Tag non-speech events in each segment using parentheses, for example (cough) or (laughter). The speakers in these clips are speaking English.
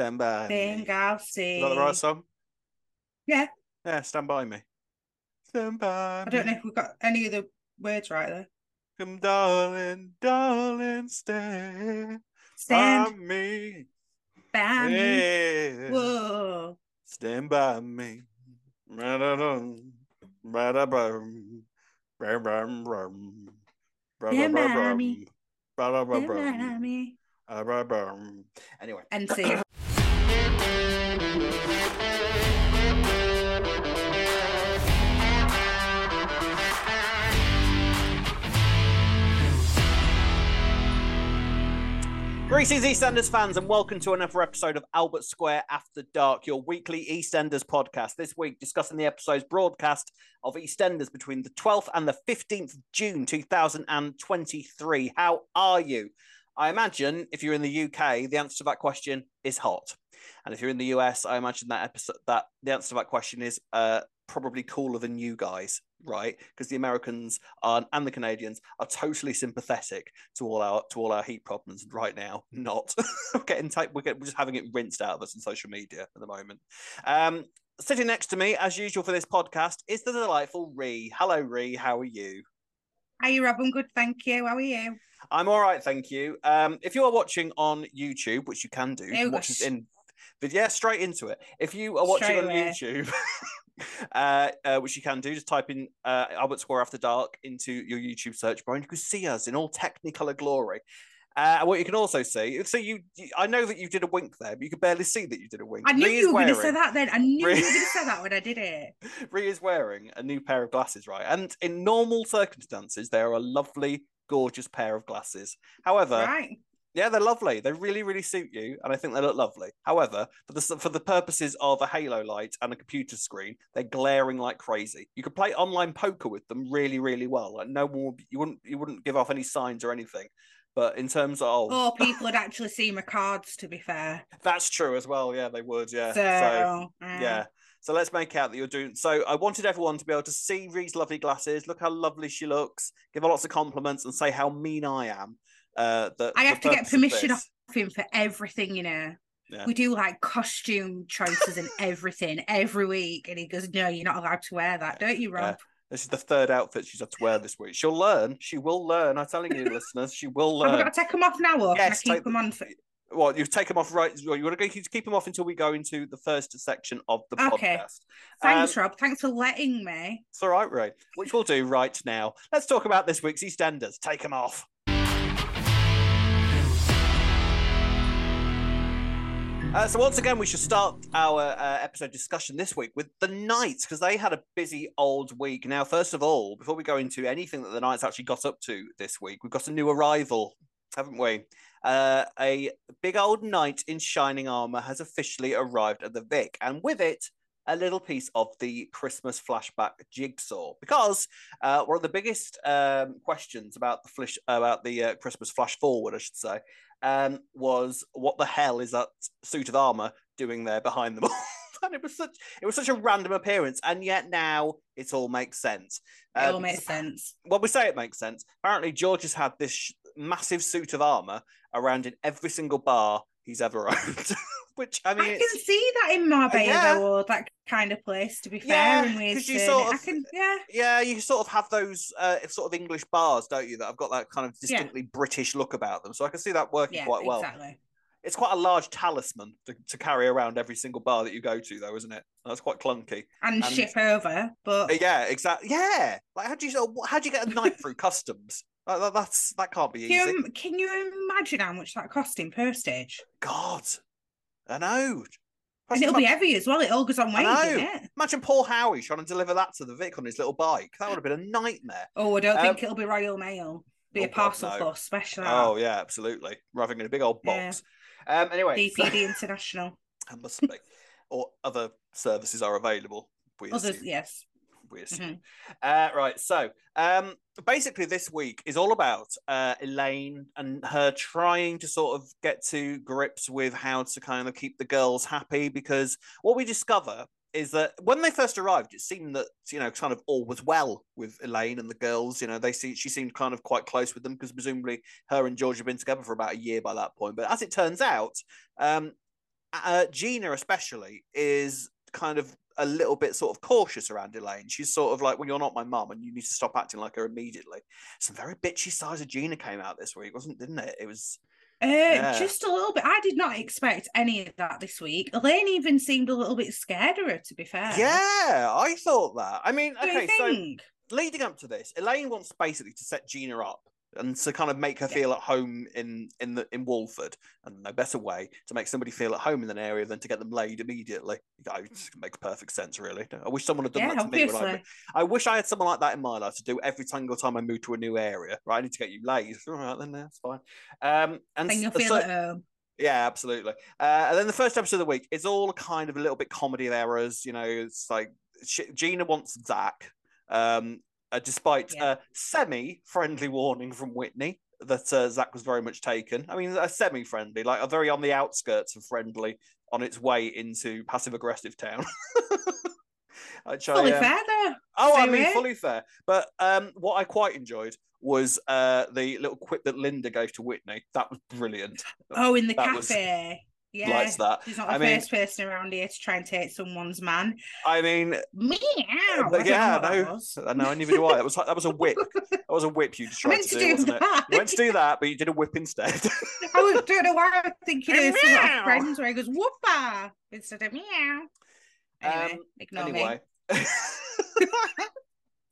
Stand by me. I'll Is that the right song? Yeah. Yeah, stand by me. Stand by I don't know if we've got any of the words right there. Come, darling, darling, stand Stand by me. by. Yeah. Whoa. Stand by me. Ra-bum-bum, Stand by me. ra-da-bum-bum, Stand by me. ra-da-bum. Anyway. And see. Greetings, EastEnders fans, and welcome to another episode of Albert Square After Dark, your weekly EastEnders podcast. This week, discussing the episode's broadcast of EastEnders between the 12th and the 15th of June 2023. How are you? I imagine if you're in the UK, the answer to that question is hot. And if you're in the US, I imagine that episode that the answer to that question is uh, probably cooler than you guys, right? Because the Americans are, and the Canadians are totally sympathetic to all our to all our heat problems. Right now, not (laughs) we're getting tight. We're, we're just having it rinsed out of us on social media at the moment. Um, sitting next to me, as usual for this podcast, is the delightful Ree. Hello, Ree. How are you? Hi, Rob. I'm good, thank you. How are you? I'm all right, thank you. Um, if you are watching on YouTube, which you can do, Oh, watch in. But yeah, straight into it. If you are watching Straight on away. YouTube, (laughs) (laughs) uh, uh, which you can do, just type in uh, Albert Square After Dark into your YouTube search bar, and you can see us in all Technicolor glory. Uh, and what you can also see, so you, you, I know that you did a wink there, but you could barely see that you did a wink. I knew you were going to say that then. I knew Re- you were going to say that when I did it. (laughs) Is wearing a new pair of glasses, right? And in normal circumstances, they are a lovely, gorgeous pair of glasses. However, Right. Yeah, they're lovely. They really, really suit you, and I think they look lovely. However, for the for the purposes of a halo light and a computer screen, they're glaring like crazy. You could play online poker with them really, really well. Like no one, would, you wouldn't, you wouldn't give off any signs or anything. But in terms of, Or people would actually see my cards, to be fair. that's true as well. Yeah, they would. Yeah. So, uh, yeah. So let's make out that you're doing. So I wanted everyone to be able to see Ree's lovely glasses, look how lovely she looks, give her lots of compliments, and say how mean I am. Uh, that I the have to get permission off him for everything, you know. Yeah. We do like costume choices and everything every week. And he goes, No, you're not allowed to wear that, don't you, Rob? Yeah. This is the third outfit she's had to wear this week. She'll learn. She will learn. I'm telling you, (laughs) listeners, she will Have I learn. got to take them off now or Yes, can I keep them on for Well, you take them off right. well, You want to keep them off until we go into the first section of the Okay. podcast. Thanks, Um, Rob. Thanks for letting me. It's all right, Ray. Which we'll do right now. Let's talk about this week's EastEnders. Take them off. Uh, so once again, we should start our uh, episode discussion this week with the Knights because they had a busy old week. Now, first of all, before we go into anything that the Knights actually got up to this week, we've got a new arrival, haven't we? Uh, a big old knight in shining armor has officially arrived at the Vic, and with it, a little piece of the Christmas flashback jigsaw. Because uh, one of the biggest um, questions about the flash about the uh, Christmas flash forward, I should say, um, was what the hell is that suit of armor doing there behind them all? (laughs) and it was such it was such a random appearance, and yet now it all makes sense. It all Um, makes sense. well, we say it makes sense. Apparently, George has had this sh- massive suit of armor around in every single bar he's ever owned. (laughs) Which I mean, I can see that in Marbella yeah. or that kind of place, to be Yeah, fair. And 'cause you with sort I of- can, yeah. yeah, you sort of have those uh, sort of English bars, don't you? That have got that kind of Yeah. distinctly British look about them. So I can see that working Yeah, quite well. exactly. It's quite a large talisman to, to carry around every single bar that you go to, though, isn't it? That's quite clunky. And, And- ship over, but Uh, yeah, exactly. Yeah, like how do you how do you get a knight through customs? Like, that- that's that can't be can easy. you, can you imagine how much that cost in per stage? God, I know. And it'll be heavy as well. It all goes on I weight, doesn't it? Imagine Paul Howie trying to deliver that to the Vic on his little bike. That would have been a nightmare. Oh, I don't Um, think it'll be Royal Mail. Be oh a parcel no. special. Oh yeah, absolutely. Arriving in a big old Yeah. box. Um. Anyway, DPD (laughs) International. That must be. or other services are available. We Others, assume. yes. We assume. Mhm. Uh, right. So, um, basically, this week is all about uh, Elaine and her trying to sort of get to grips with how to kind of keep the girls happy. Because what we discover is that when they first arrived, it seemed that you know kind of all was well with Elaine and the girls. You know, they see she seemed kind of quite close with them because presumably her and George have been together for about a year by that point. But as it turns out, um, uh, Gina especially is kind of a little bit sort of cautious around Elaine. She's sort of like, "Well, you're not my mum, and you need to stop acting like her immediately." Some very bitchy sides of Gina came out this week, wasn't? Didn't it? It was. Uh, Yeah. Just a little bit. I did not expect any of that this week. Elaine even seemed a little bit scared of her, to be fair. Yeah, I thought that. I mean, okay, so leading up to this, Elaine wants basically to set Gina up and to kind of make her Yeah. feel at home in in the in Walford, and no better way to make somebody feel at home in an area than to get them laid immediately. It makes perfect sense, really. I wish someone had done Yeah, that to me. When I. I wish I had someone like that in my life to do every single time I move to a new area. Right, I need to get you laid. All right, then that's fine. Um, and Then you'll feel so- at home. yeah, absolutely. Uh, and then the first episode of the week is all kind of a little bit comedy of errors. You know, it's like sh- Gina wants Zack, um, uh, despite Yeah. a semi-friendly warning from Whitney that uh, Zack was very much taken. I mean, a semi-friendly, like a very on the outskirts of friendly, on its way into passive-aggressive town. (laughs) Which I, Fully um, fair though. Oh, I mean, here. fully fair. But um, what I quite enjoyed was uh, the little quip that Linda gave to Whitney. That was brilliant. Oh, in the that was- cafe. Yeah. Likes that. She's not the I mean- first person around here to try and take someone's man. I mean, Meow. I yeah, know what that no, was. I know, neither do I. That was that was a whip. (laughs) That was a whip you just I tried to to do, do wasn't it? that. You went to do that, but you did a whip instead. (laughs) I was- (laughs) don't know why I was thinking of of friends where he goes whoopa instead of meow. Anyway, Um, ignore me.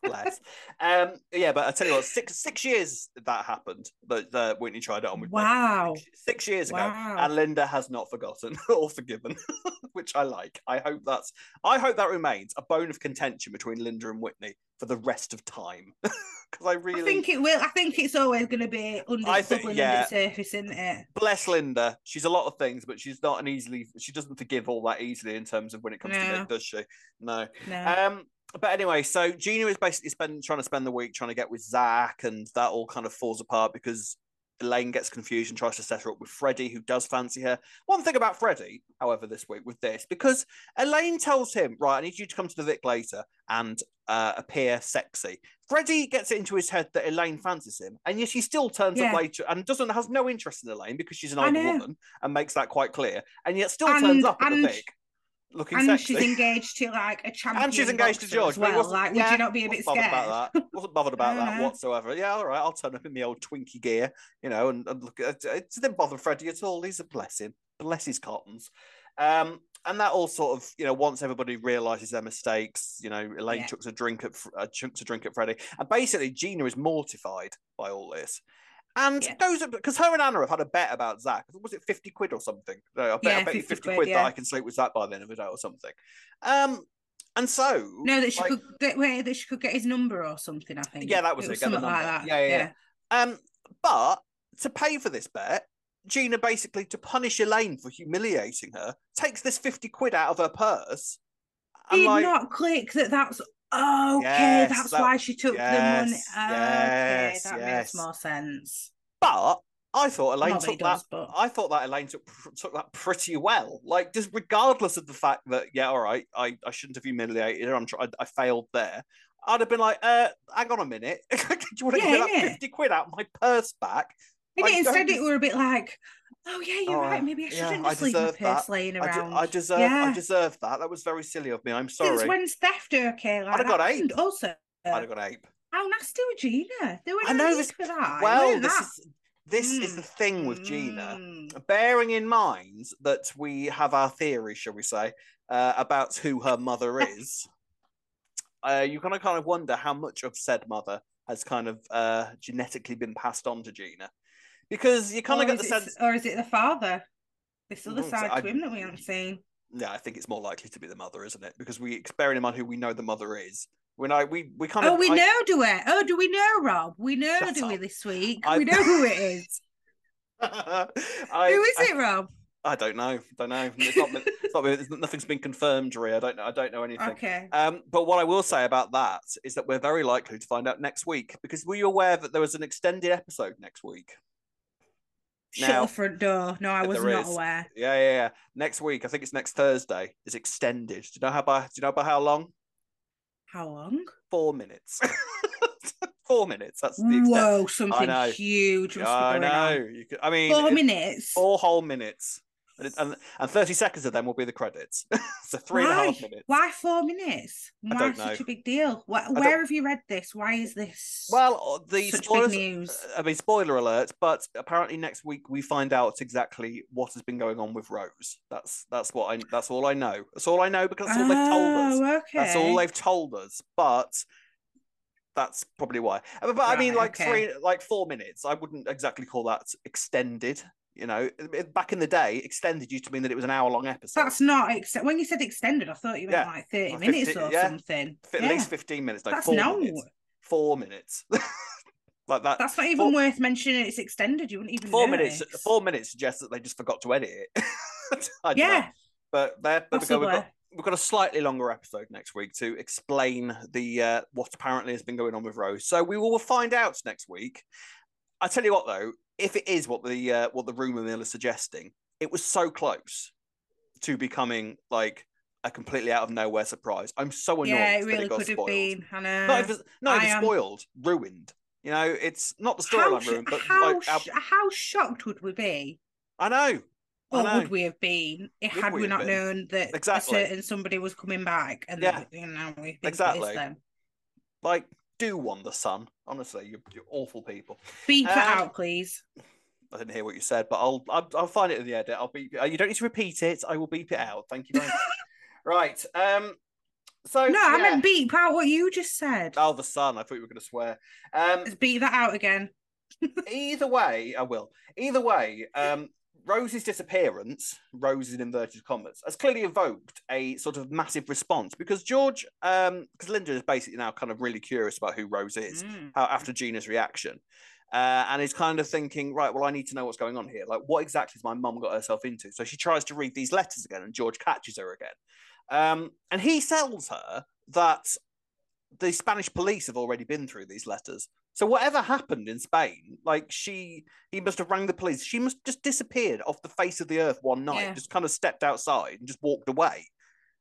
Bless. Um, yeah, but I tell you what, six six years that happened that uh, Whitney tried it on with. Wow. Six, six years ago, Wow. and Linda has not forgotten (laughs) or forgiven, (laughs) which I like. I hope that's I hope that remains a bone of contention between Linda and Whitney for the rest of time. (laughs) Because I really I think it will. I think it's always going to be under I think- yeah. under the surface, isn't it? bless Linda. She's a lot of things, but she's not an easily. She doesn't forgive all that easily in terms of when it comes to No. it, does she? No. No. Um, but anyway, so Gina is basically spend, trying to spend the week trying to get with Zack, and that all kind of falls apart because Elaine gets confused and tries to set her up with Freddie, who does fancy her. One thing about Freddie, however, this week with this, because Elaine tells him, right, I need you to come to the Vic later and uh, appear sexy. Freddie gets it into his head that Elaine fancies him, and yet he still turns up later and doesn't has no interest in Elaine because she's an I older woman and makes that quite clear, and yet still And- turns up at the Vic looking and sexy. she's engaged to like a champion. (laughs) And she's engaged to George. as well. Like, yeah, would you not be a bit scared? about that. Wasn't bothered about that Uh-huh. whatsoever. Yeah, all right, I'll turn up in the old Twinkie gear, you know, and, and look. It, it didn't bother Freddie at all. He's a blessing. Bless his cottons. Um, and that all sort of, you know, once everybody realizes their mistakes, you know, Elaine Yeah. chucks a drink at uh, chunks a drink at Freddie, and basically Gina is mortified by all this. And Yeah. goes because her and Anna have had a bet about Zack. Was it fifty quid or something? No, I bet, I Yeah, bet you 50 fifty quid, quid, yeah. that I can sleep with Zack by the end of the day or something. Um, and so No, that she like- could that, wait, that she could get his number or something. I think. Yeah, that was it, the something like that. Yeah, yeah, yeah. Um, but to pay for this bet, Gina basically to punish Elaine for humiliating her takes this fifty quid out of her purse. Did like, not click that. That's okay. Yes, that's that- why she took the money. yes, Okay, yes, that yes. makes more sense. but I thought Elaine Not took it does, that. but I thought that Elaine took took that pretty well. Like, just regardless of the fact that, yeah, all right, I, I shouldn't have humiliated her. I'm try- I, I failed there. I'd have been like, uh, hang on a minute. (laughs) Do you want to Yeah, give that fifty quid out of my purse back? Instead, it were a bit like, oh yeah, you're Oh, right. Maybe I shouldn't I just leave my purse that. laying I, de- I deserve. I deserve that. That was very silly of me. I'm Since sorry. when's theft okay? Like I'd have got ape. Also, I'd have got ape. how nasty with Gina? Were I know this- for that. Well, this that. is this is Mm. the thing with Gina. Mm. Bearing in mind that we have our theory, shall we say, uh, about who her mother is, (laughs) uh, you kind of kind of wonder how much of said mother has kind of uh, genetically been passed on to Gina, because you kind of get the it- sense. or is it the father? This other Mm, so side I- to him that we haven't seen. Yeah, I think it's more likely to be the mother, isn't it? Because we, bearing in mind who we know the mother is, when I we we kind of Oh, we I- know, do we? Oh, do we know, Rob? We know, do we, this week? I- We know who it (laughs) is. I- who is it, Rob? I don't know. Don't know. It's not. been- it's not. been- Nothing's been confirmed, Rhea. I don't know. I don't know anything. Okay. Um, but what I will say about that is that we're very likely to find out next week because were you aware that there was an extended episode next week? Shut now- the front door. No, I was not is. aware. Yeah, yeah, yeah. Next week, I think it's next Thursday. Is extended. Do you know how by? Do you know by how long? How long? Four minutes. (laughs) Four minutes. That's the extent. Whoa, something know. huge I know. Could, I mean, Four minutes. Four whole minutes. And, and, and 30 seconds of them will be the credits. (laughs) so three and a half Why? minutes. Why four minutes? I Why don't such know. a big deal? Wh- Where have you read this? Why is this Well, uh, the such spoilers, big news? I mean, spoiler alert, but apparently next week we find out exactly what has been going on with Rose. That's that's what I that's all I know. That's all I know because that's all they've told us. Oh, okay. That's all they've told us. But that's probably why. Uh, But I mean, like okay. three, like four minutes. I wouldn't exactly call that extended. You know, back in the day, extended used to mean that it was an hour long episode. That's not ex- when you said extended. I thought you meant Yeah. like thirty Like minutes or yeah. something. At Yeah. least fifteen minutes. No, That's four no. minutes. Four minutes. (laughs) like that. That's not even Four- worth mentioning. It's extended. You wouldn't even. four minutes. Four minutes suggests that they just forgot to edit it. (laughs) Know. Yeah, but there, there we go. We've got, we've got a slightly longer episode next week to explain the uh, what apparently has been going on with Rose. So we will find out next week. I tell you what, though, if it is what the uh, what the rumor mill is suggesting, it was so close to becoming like a completely out of nowhere surprise. I'm so annoyed Yeah, it that really it could have been. I know. Not even, not I even am- spoiled, ruined. You know, it's not the storyline sh- ruined, but how, like, our- how shocked would we be? I know. I Or know. would we have been if Would had we we not been? known that Exactly. a certain somebody was coming back and Yeah. you know Exactly. them. Like, do one the sun. Honestly, you're, you're awful people. Beep it Um, out, please. I didn't hear what you said, but I'll I'll, I'll find it in the edit. I'll beep. uh, You don't need to repeat it. I will beep it out. Thank you very much. (laughs) right. Um. So No, I yeah. meant beep out what you just said. Oh, the sun. I thought you were going to swear. Um. Let's beep that out again. (laughs) either way, I will. Either way, um, Rose's disappearance, Rose in inverted commas, has clearly evoked a sort of massive response because George, um, because Linda is basically now kind of really curious about who Rose is Mm. how, after Gina's reaction. Uh, and is kind of thinking, right, well, I need to know what's going on here. Like, what exactly has my mum got herself into? So she tries to read these letters again, and George catches her again. Um, and he tells her that the Spanish police have already been through these letters. So whatever happened in Spain, like she, he must have rang the police. She must just disappeared off the face of the earth one night, Yeah. just kind of stepped outside and just walked away.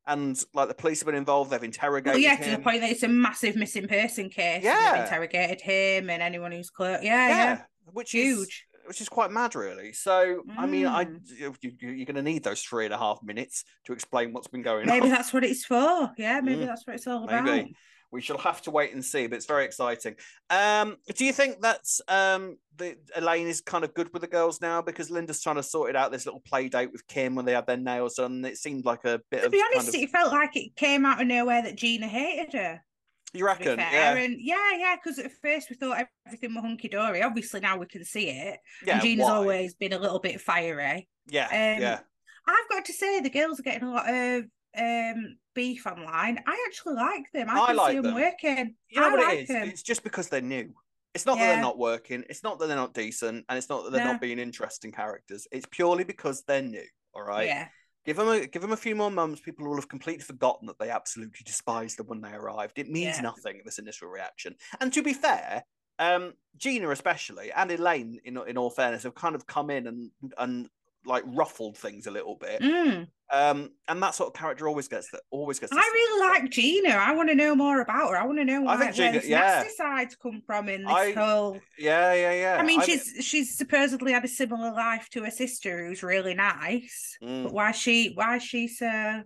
And like the police have been involved, they've interrogated Well, yeah, to the point that it's a massive missing person case. Yeah. They've interrogated him and anyone who's close. Yeah, yeah, yeah. which is Huge. which is quite mad, really. So, I mean, I Mm. you, you- you're going to need those three and a half minutes to explain what's been going Maybe on. Maybe that's what it's for. Yeah, maybe Mm. that's what it's all Maybe. about. We shall have to wait and see, but it's very exciting. Um, do you think that's um, the Elaine is kind of good with the girls now because Linda's trying to sort it out this little play date with Kim when they had their nails done? It seemed like a bit To of be kind honest, of- it felt like it came out of nowhere that Gina hated her. you reckon? Yeah, And yeah, yeah, because at first we thought everything was hunky dory. Obviously now we can see it. yeah. and Gina's why? always been a little bit fiery. yeah, um, yeah. I've got to say the girls are getting a lot of um beef online. I actually like them. I, I can like see them, working. You know I what like it is? them. It's just because they're new. It's not that they're not working. It's not that they're not decent, and it's not that they're No. not being interesting characters. It's purely because they're new. All right. Yeah, Give them a give them a few more months. People will have completely forgotten that they absolutely despised them when they arrived. It means Yeah. nothing. This initial reaction. And to be fair, um, Gina especially and Elaine, in in all fairness, have kind of come in and and like ruffled things a little bit. Mm. Um, and that sort of character always gets that always gets. I really like Gina. I want to know more about her. I want to know I why, think where Gina- this yeah. nasty come from in this I- whole. Yeah, yeah, yeah. I mean, I- she's she's supposedly had a similar life to her sister, who's really nice. Mm. But why she why she so,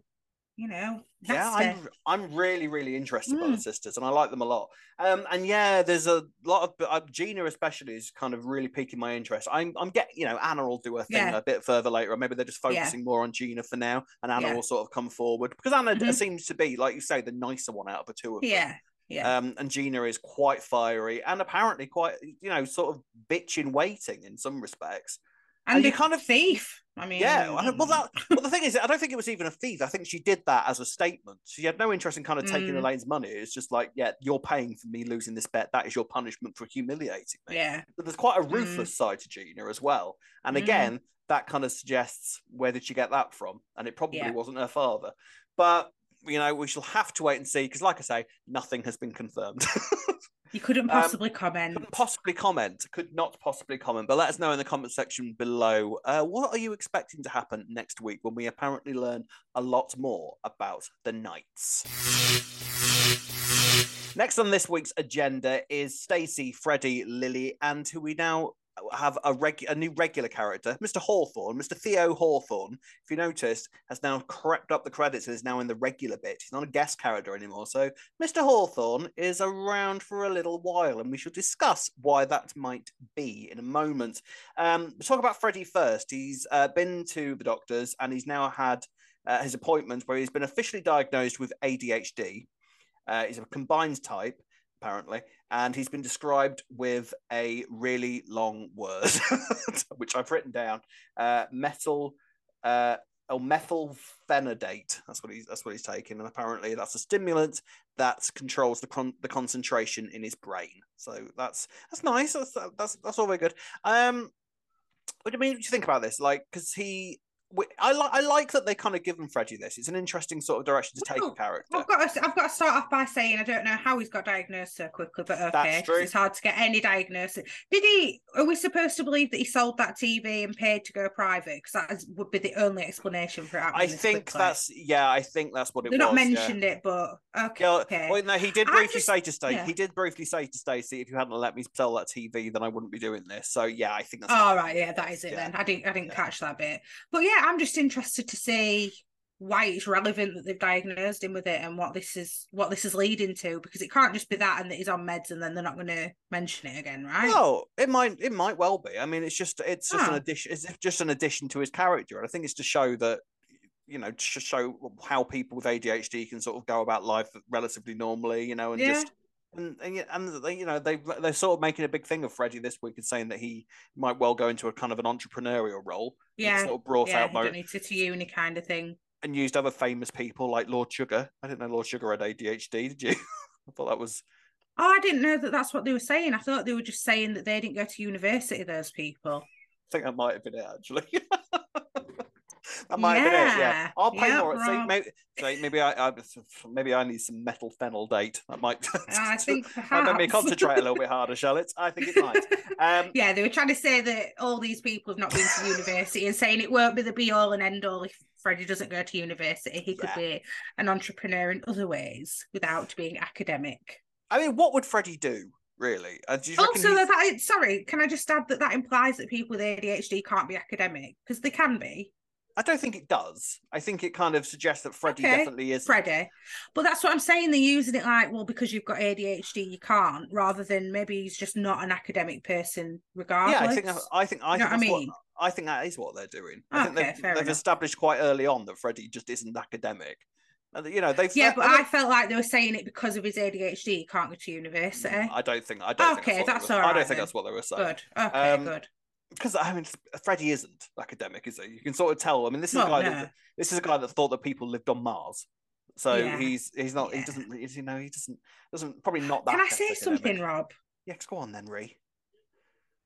you know, Yeah. I'm I'm really really interested by the Mm. sisters, and I like them a lot. Um, and yeah, there's a lot of uh, Gina especially is kind of really piquing my interest. I'm I'm getting you know Anna will do a thing Yeah. a bit further later, or maybe they're just Yeah. focusing more on Gina for now, and Anna Yeah. will sort of come forward because Anna d- Mhm. seems to be like you say the nicer one out of the two of them. Yeah, yeah. Um, and Gina is quite fiery and apparently quite you know sort of bitch in waiting in some respects. and you kind of- thief. I mean, Yeah, well, that well, the thing is, I don't think it was even a thief. I think she did that as a statement. She had no interest in kind of taking Mm. Elaine's money. It's just like, yeah, you're paying for me losing this bet. That is your punishment for humiliating me. yeah, But there's quite a Mm. ruthless side to Gina as well. And Mm. again, that kind of suggests where did she get that from? And it probably Yeah. wasn't her father. But you know, we shall have to wait and see because, like I say, nothing has been confirmed. (laughs) you couldn't Um, possibly comment. Couldn't possibly comment. Could not possibly comment. But let us know in the comment section below. Uh, what are you expecting to happen next week when we apparently learn a lot more about the Knights? Next on this week's agenda is Stacey, Freddie, Lily, and who we now have a reg- a new regular character, Mr. Hawthorne, Mr. Theo Hawthorne. If you noticed, has now crept up the credits and is now in the regular bit. He's not a guest character anymore. So Mr. Hawthorne is around for a little while, and we shall discuss why that might be in a moment. Um, talk about Freddie first. He's uh, been to the doctors and he's now had uh, his appointment where he's been officially diagnosed with ADHD. Uh, he's a combined type, apparently, and he's been described with a really long word, (laughs) which I've written down: uh, metal, uh, oh, methylphenidate. That's what he's that's what he's taking, and apparently that's a stimulant that controls the con- the concentration in his brain. So that's that's nice. That's that's that's all very good. Um, what do you mean? What do you think about this? Like, because he I like I like that they kind of give him Freddie this. It's an interesting sort of direction to take well, a character. I've got to, I've got to start off by saying I don't know how he's got diagnosed so quickly, but okay, it's hard to get any diagnosis. Did he? Are we supposed to believe that he sold that TV and paid to go private? Because that is, would be the only explanation for it. I think quickly. that's yeah. I think that's what it They're was. not mentioned yeah. it, but okay. Yeah, okay. Well, no, he did briefly just, say to Stacey. yeah. He did briefly say to Stacey, if you hadn't let me sell that TV, then I wouldn't be doing this. So yeah, I think that's. all right. yeah, that is it then. I didn't I didn't catch that bit. But yeah, I'm just interested to see why it's relevant that they've diagnosed him with it and what this is what this is leading to because it can't just be that and that he's on meds and then they're not going to mention it again, right? No, it might it might well be. I mean, it's just it's just an Ah. addition. It's just an addition to his character, and I think it's to show that you know to show how people with ADHD can sort of go about life relatively normally, you know, and Yeah. just. And, and and they, you know they they're sort of making a big thing of Freddie this week and saying that he might well go into a kind of an entrepreneurial role. Yeah. sort of brought Yeah, out mo- to uni kind of thing. and used other famous people like Lord Sugar. I didn't know Lord Sugar had ADHD. Did you? (laughs) I thought that was Oh, I didn't know that that's what they were saying. I thought they were just saying that they didn't go to university, those people. I think that might have been it actually. (laughs) that might have been it. Yeah, Yeah. I'll pay Yeah, more. See, maybe, so maybe I, I, maybe I need some metal fennel date. That might. (laughs) I think might make me perhaps. concentrate a little bit harder, shall it? I think it might. Um, (laughs) yeah, they were trying to say that all these people have not been to university and saying it won't be the be all and end all if Freddie doesn't go to university. He could Yeah. be an entrepreneur in other ways without being academic. I mean, what would Freddie do? Really? Uh, do Also, that sorry, can I just add that that implies that people with ADHD can't be academic because they can be. I don't think it does. I think it kind of suggests that Freddie Okay, definitely is. Freddie. But that's what I'm saying. They're using it like, well, because you've got ADHD, you can't, rather than maybe he's just not an academic person, regardless. Yeah, I think I think I think I that's what mean? I think that is what they're doing. I think Okay, they've, fair they've established quite early on that Freddie just isn't academic. And, you know, they've Yeah, but I, I felt like they were saying it because of his ADHD. He can't go to university. I don't think I don't Okay, think that's, that's what they I don't think then. that's what they were saying. Good. Okay, Um, good. Because I mean, Freddie isn't academic, is he? You can sort of tell. I mean, this is a guy no. that this is a guy that thought that people lived on Mars. So Yeah, he's he's not he doesn't you know he doesn't doesn't probably not that. Can I say something, Rob? Yeah, go on then, Ree.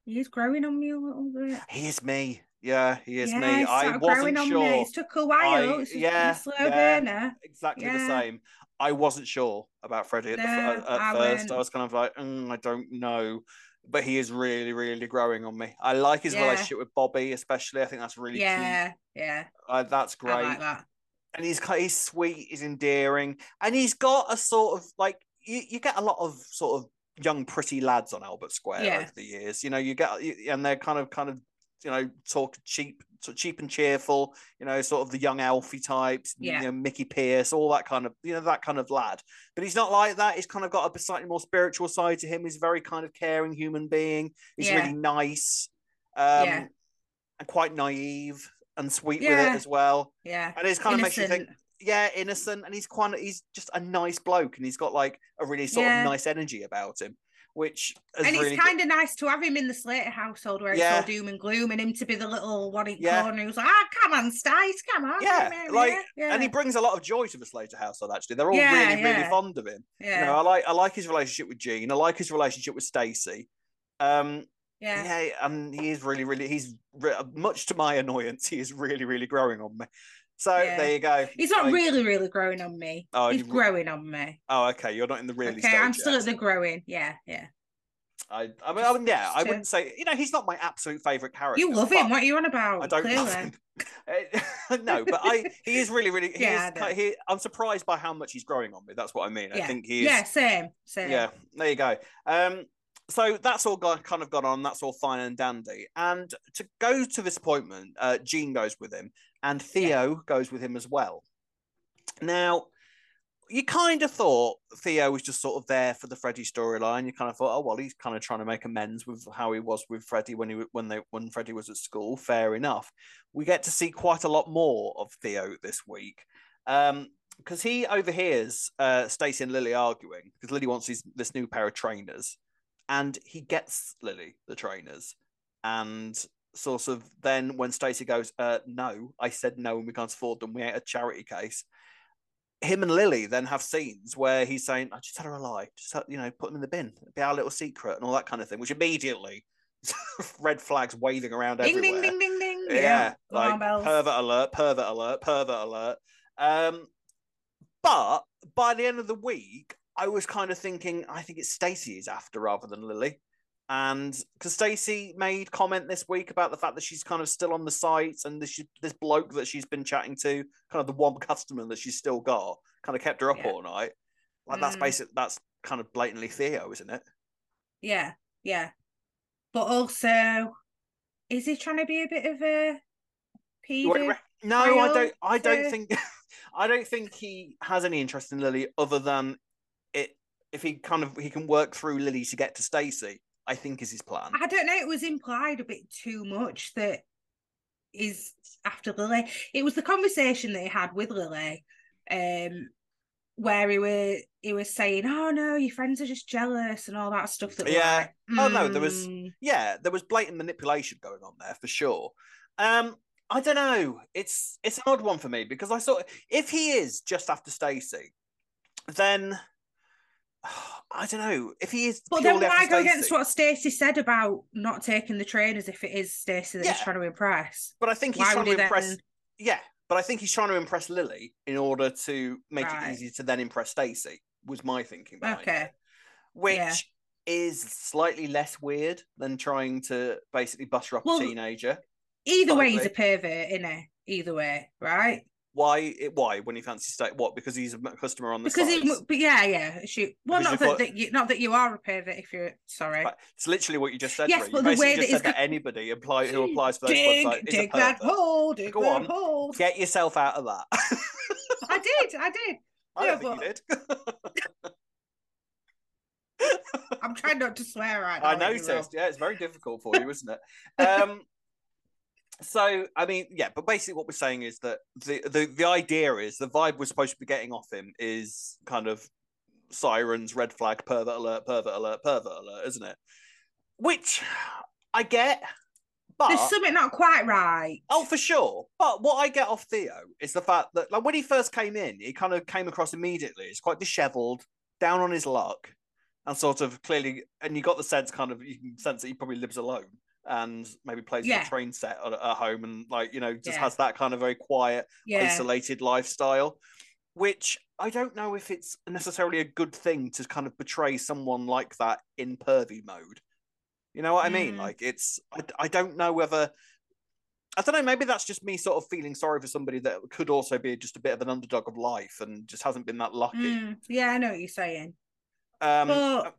He's growing on me a little bit. He is me. Yeah, he is yeah, me. I wasn't growing on sure. Me. It took a while. I- it's yeah, a slow yeah. burner. exactly the same. I wasn't sure about Freddie at, No, f- at, at I first. went- I was kind of like, mm, I don't know. But he is really, really growing on me. I like his Yeah. relationship with Bobby, especially. I think that's really Yeah, yeah. cute. Uh, that's great. Like that. And he's he's sweet, he's endearing, and he's got a sort of like you, you get a lot of sort of young, pretty lads on Albert Square Yeah. over the years. You know, you get and they're kind of kind of you know talk cheap, sort of cheap and cheerful. You know, sort of the young Alfie types. Yeah. You know, Mickey Pierce, all that kind of you know that kind of lad. But he's not like that. He's kind of got a slightly more spiritual side to him. He's a very kind of caring human being. He's Yeah. really nice. Um, Yeah. and quite naive and sweet with it as well. Yeah. And it kind of makes you think, yeah, innocent, and he's quite he's just a nice bloke, and he's got like a really sort of nice energy about him, which is And really it's kind of nice to have him in the Slater household where Yeah. it's all doom and gloom, and him to be the little one in Yeah. corner who's like, "Ah, come on, Stace, come on." Yeah, come like, yeah, and he brings a lot of joy to the Slater household. Actually, they're all really, really fond of him. yeah, You know, I like I like his relationship with Jean. I like his relationship with Stacey. Um, yeah, yeah. and he is really, really. He's re- much to my annoyance. He is really, really growing on me. So Yeah. there you go. He's not Like- really, really growing on me. Oh, He's growing on me. Oh, okay. You're not in the really. okay, I'm still yet. at the growing. Yeah, yeah. I, I mean, I mean, yeah, I wouldn't say. You know, he's not my absolute favorite character. You love him. What are you on about? I don't Clearly. love him. (laughs) No, but I he is really really he (laughs) Yeah, is he, I'm surprised by how much he's growing on me. That's what I mean. I think he is Yeah, same, same. yeah, there you go. Um so that's all got, kind of gone on. That's all fine and dandy. And to go to this appointment, uh, Jean goes with him, and Theo yeah. goes with him as well. Now, you kind of thought Theo was just sort of there for the Freddie storyline. You kind of thought, oh well, he's kind of trying to make amends with how he was with Freddie when he when they when Freddie was at school. Fair enough. We get to see quite a lot more of Theo this week. Um, because he overhears uh, Stacey and Lily arguing because Lily wants these, this new pair of trainers, and he gets Lily the trainers, and sort of then when Stacey goes, uh, "No, I said no, and we can't afford them. We ain't a charity case." Him and Lily then have scenes where he's saying, "I just tell her a lie, just you know, put them in the bin, be our little secret, and all that kind of thing," which immediately (laughs) red flags waving around ding, everywhere. Ding ding ding ding. Yeah, yeah. like pervert alert, pervert alert, pervert alert. Um, but by the end of the week, I was kind of thinking, I think it's Stacey is after rather than Lily. And because Stacey made comment this week about the fact that she's kind of still on the site and this this bloke that she's been chatting to, kind of the one customer that she's still got, kind of kept her up yeah. all night. Like mm. that's basic. That's kind of blatantly Theo, isn't it? Yeah, yeah. But also, is he trying to be a bit of a pedo? No, I don't. I don't think. (laughs) I don't think he has any interest in Lily other than it. If he kind of he can work through Lily to get to Stacey, I think is his plan. I don't know. It was implied a bit too much that is after Lily. It was the conversation that he had with Lily, um, where he was he was saying, "Oh no, your friends are just jealous" and all that stuff. That yeah. Like, mm. Oh no, there was hmm. yeah, there was blatant manipulation going on there for sure. Um, I don't know. It's it's an odd one for me because I thought if he is just after Stacey, then I don't know if he is. But then why go against what Stacey said about not taking the trainers if it is Stacey that yeah. he's trying to impress? But I think he's why trying to impress. Then... Yeah, but I think he's trying to impress Lily in order to make right. it easy to then impress Stacey. Was my thinking behind okay. it. Which yeah. is slightly less weird than trying to basically butter up well, a teenager. Either way, he's a pervert, isn't he? Either way, right? Why? Why? When he fancies state what? Because he's a customer on the because he, but yeah, yeah. Shoot. Well, because not that, that, you, not that you are a pervert. If you're sorry, it's literally what you just said. Yes, but you the way that, said that anybody apply who applies for those dig, websites dig that hole, dig Go that on, hole. Get yourself out of that. (laughs) I did. I did. I don't think but... you did. (laughs) I'm trying not to swear right now. I noticed. Yeah, it's very difficult for you, isn't it? (laughs) Um, so I mean, yeah, but basically what we're saying is that the, the the idea is the vibe we're supposed to be getting off him is kind of sirens, red flag, pervert alert, pervert alert, pervert alert, isn't it? Which I get, but there's something not quite right. Oh, for sure. But what I get off Theo is the fact that like when he first came in, he kind of came across immediately. He's quite dishevelled, down on his luck, and sort of clearly, and you got the sense kind of you can sense that he probably lives alone and maybe plays yeah. a train set at, at, home and like you know just yeah. has that kind of very quiet yeah. isolated lifestyle which i don't know if it's necessarily a good thing to kind of portray someone like that in pervy mode you know what mm. i mean mm. like it's I, I don't know whether I don't know. Maybe that's just me sort of feeling sorry for somebody that could also be just a bit of an underdog of life and just hasn't been that lucky. Mm, yeah, I know what you're saying. Um, but uh,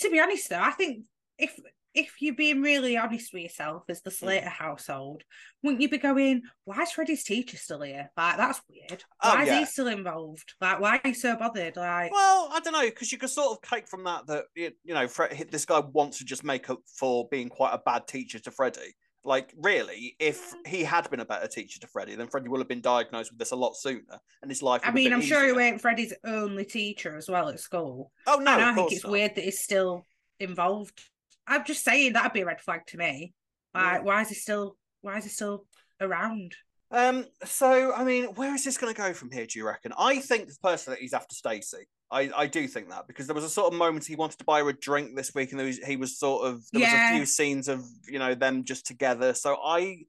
to be honest, though, I think if if you're being really honest with yourself as the mm. Slater household, wouldn't you be going, why is Freddie's teacher still here? Like, that's weird. Oh, why oh, is he still involved? Like, why are you so bothered? Like, well, I don't know, because you could sort of take from that that, you know, Fred, this guy wants to just make up for being quite a bad teacher to Freddie. Like, really, if he had been a better teacher to Freddie, then Freddie would have been diagnosed with this a lot sooner, and his life. I mean, I'm easier. sure he weren't Freddie's only teacher as well at school. Oh no, and I think it's not. weird that he's still involved I'm just saying that'd be a red flag to me. Like, yeah. why is he still? Why is he still around? Um. So, I mean, where is this going to go from here? Do you reckon? I think personally that he's after Stacey. I, I do think that because there was a sort of moment he wanted to buy her a drink this week, and there was, he was sort of there yeah. was a few scenes of you know them just together. So I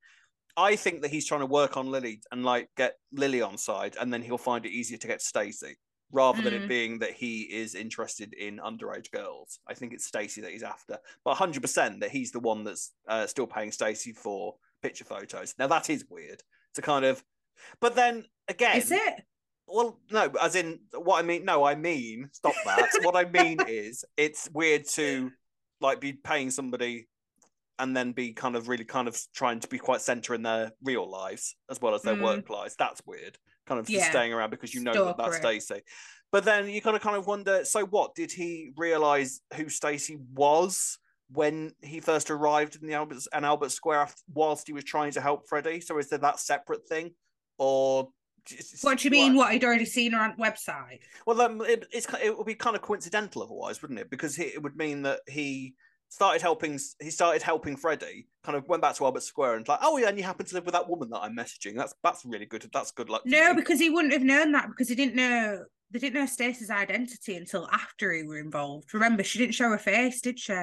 I think that he's trying to work on Lily and like get Lily on side, and then he'll find it easier to get Stacey rather mm. than it mm. being that he is interested in underage girls. I think it's Stacey that he's after, but 100% that he's the one that's uh, still paying Stacey for picture photos. Now that is weird to kind of, but then again, is it? Well, no, as in what I mean. No, I mean stop that. what I mean (laughs) is it's weird to like be paying somebody and then be kind of really kind of trying to be quite center in their real lives as well as their mm. work lives. That's weird. Kind of yeah. staying around because you know that that's Stacey. But then you kind of kind of wonder. So what did he realize who Stacey was? when he first arrived in the Albert and Albert Square after, whilst he was trying to help Freddie? So is there that separate thing, or what do you mean? What, what he'd already seen on website? Well, um, it, it's it would be kind of coincidental otherwise, wouldn't it? Because he, it would mean that he started helping. He started helping Freddie. Kind of went back to Albert Square and like, oh yeah, and you happen to live with that woman that I'm messaging. That's that's really good. That's good luck. No, because he wouldn't have known that because he didn't know they didn't know Stacey's identity until after he were involved. Remember, she didn't show her face, did she?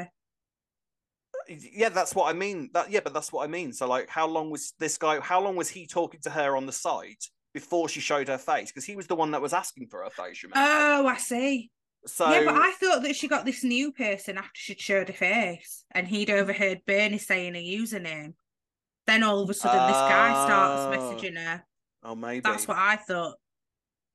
yeah that's what i mean that yeah but that's what i mean so like how long was this guy how long was he talking to her on the side before she showed her face because he was the one that was asking for her face remember? oh i see so yeah but i thought that she got this new person after she'd showed her face and he'd overheard bernie saying a username then all of a sudden this guy starts oh. messaging her oh maybe that's what i thought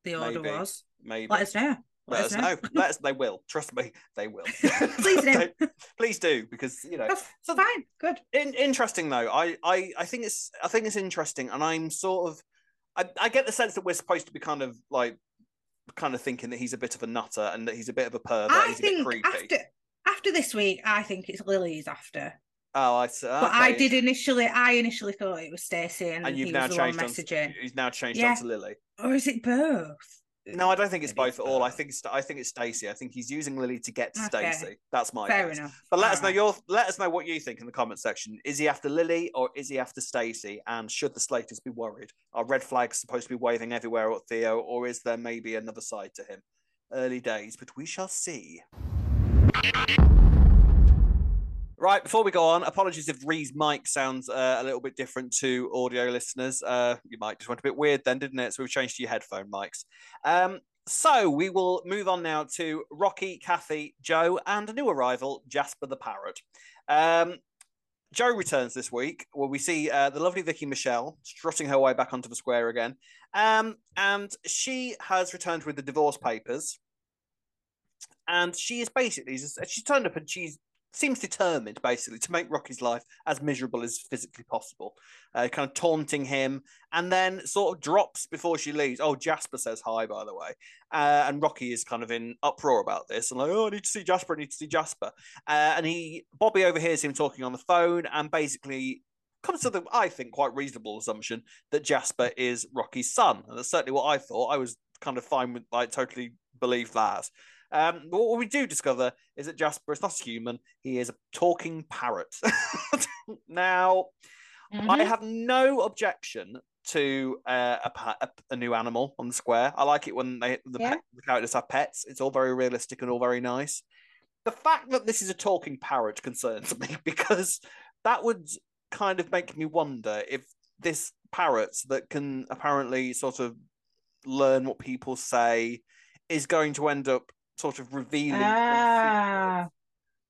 the order maybe. was maybe let us know let, us know. know. Let us. They will. Trust me. They will. (laughs) please do. (laughs) please do because you know. That's so fine. Good. In, interesting though. I, I I think it's I think it's interesting, and I'm sort of I, I get the sense that we're supposed to be kind of like kind of thinking that he's a bit of a nutter and that he's a bit of a pervert. I he's think after after this week, I think it's Lily's after. Oh, I see. Okay. But I did initially. I initially thought it was Stacey, and, and you've now changed messaging. On, he's now changed yeah. on to Lily, or is it both? Uh, no, I don't think it's both at all. I think it's I think it's Stacey. I think he's using Lily to get to okay. Stacey. That's my fair guess. enough. But let all us know your let us know what you think in the comment section. Is he after Lily or is he after Stacey? And should the Slaters be worried? Are red flags supposed to be waving everywhere at Theo, or is there maybe another side to him? Early days, but we shall see. Right, before we go on, apologies if Ree's mic sounds uh, a little bit different to audio listeners. Uh, you might just went a bit weird then, didn't it? So we've changed to your headphone mics. Um, so we will move on now to Rocky, Kathy, Jo, and a new arrival, Jasper the Parrot. Um, Jo returns this week, where we see uh, the lovely Vicki Michelle strutting her way back onto the square again. Um, and she has returned with the divorce papers. And she is basically, she's turned up and she's seems determined basically to make Rocky's life as miserable as physically possible, uh, kind of taunting him, and then sort of drops before she leaves. Oh, Jasper says hi, by the way, uh, and Rocky is kind of in uproar about this and like, oh, I need to see Jasper, I need to see Jasper, uh, and he Bobby overhears him talking on the phone and basically comes to the I think quite reasonable assumption that Jasper is Rocky's son, and that's certainly what I thought. I was kind of fine with like totally believe that. Um, but what we do discover is that Jasper is not a human; he is a talking parrot. (laughs) now, mm-hmm. I have no objection to uh, a, a, a, new animal on the square. I like it when they the, yeah. pet, the characters have pets. It's all very realistic and all very nice. The fact that this is a talking parrot concerns me (laughs) because that would kind of make me wonder if this parrot that can apparently sort of learn what people say is going to end up sort of revealing ah,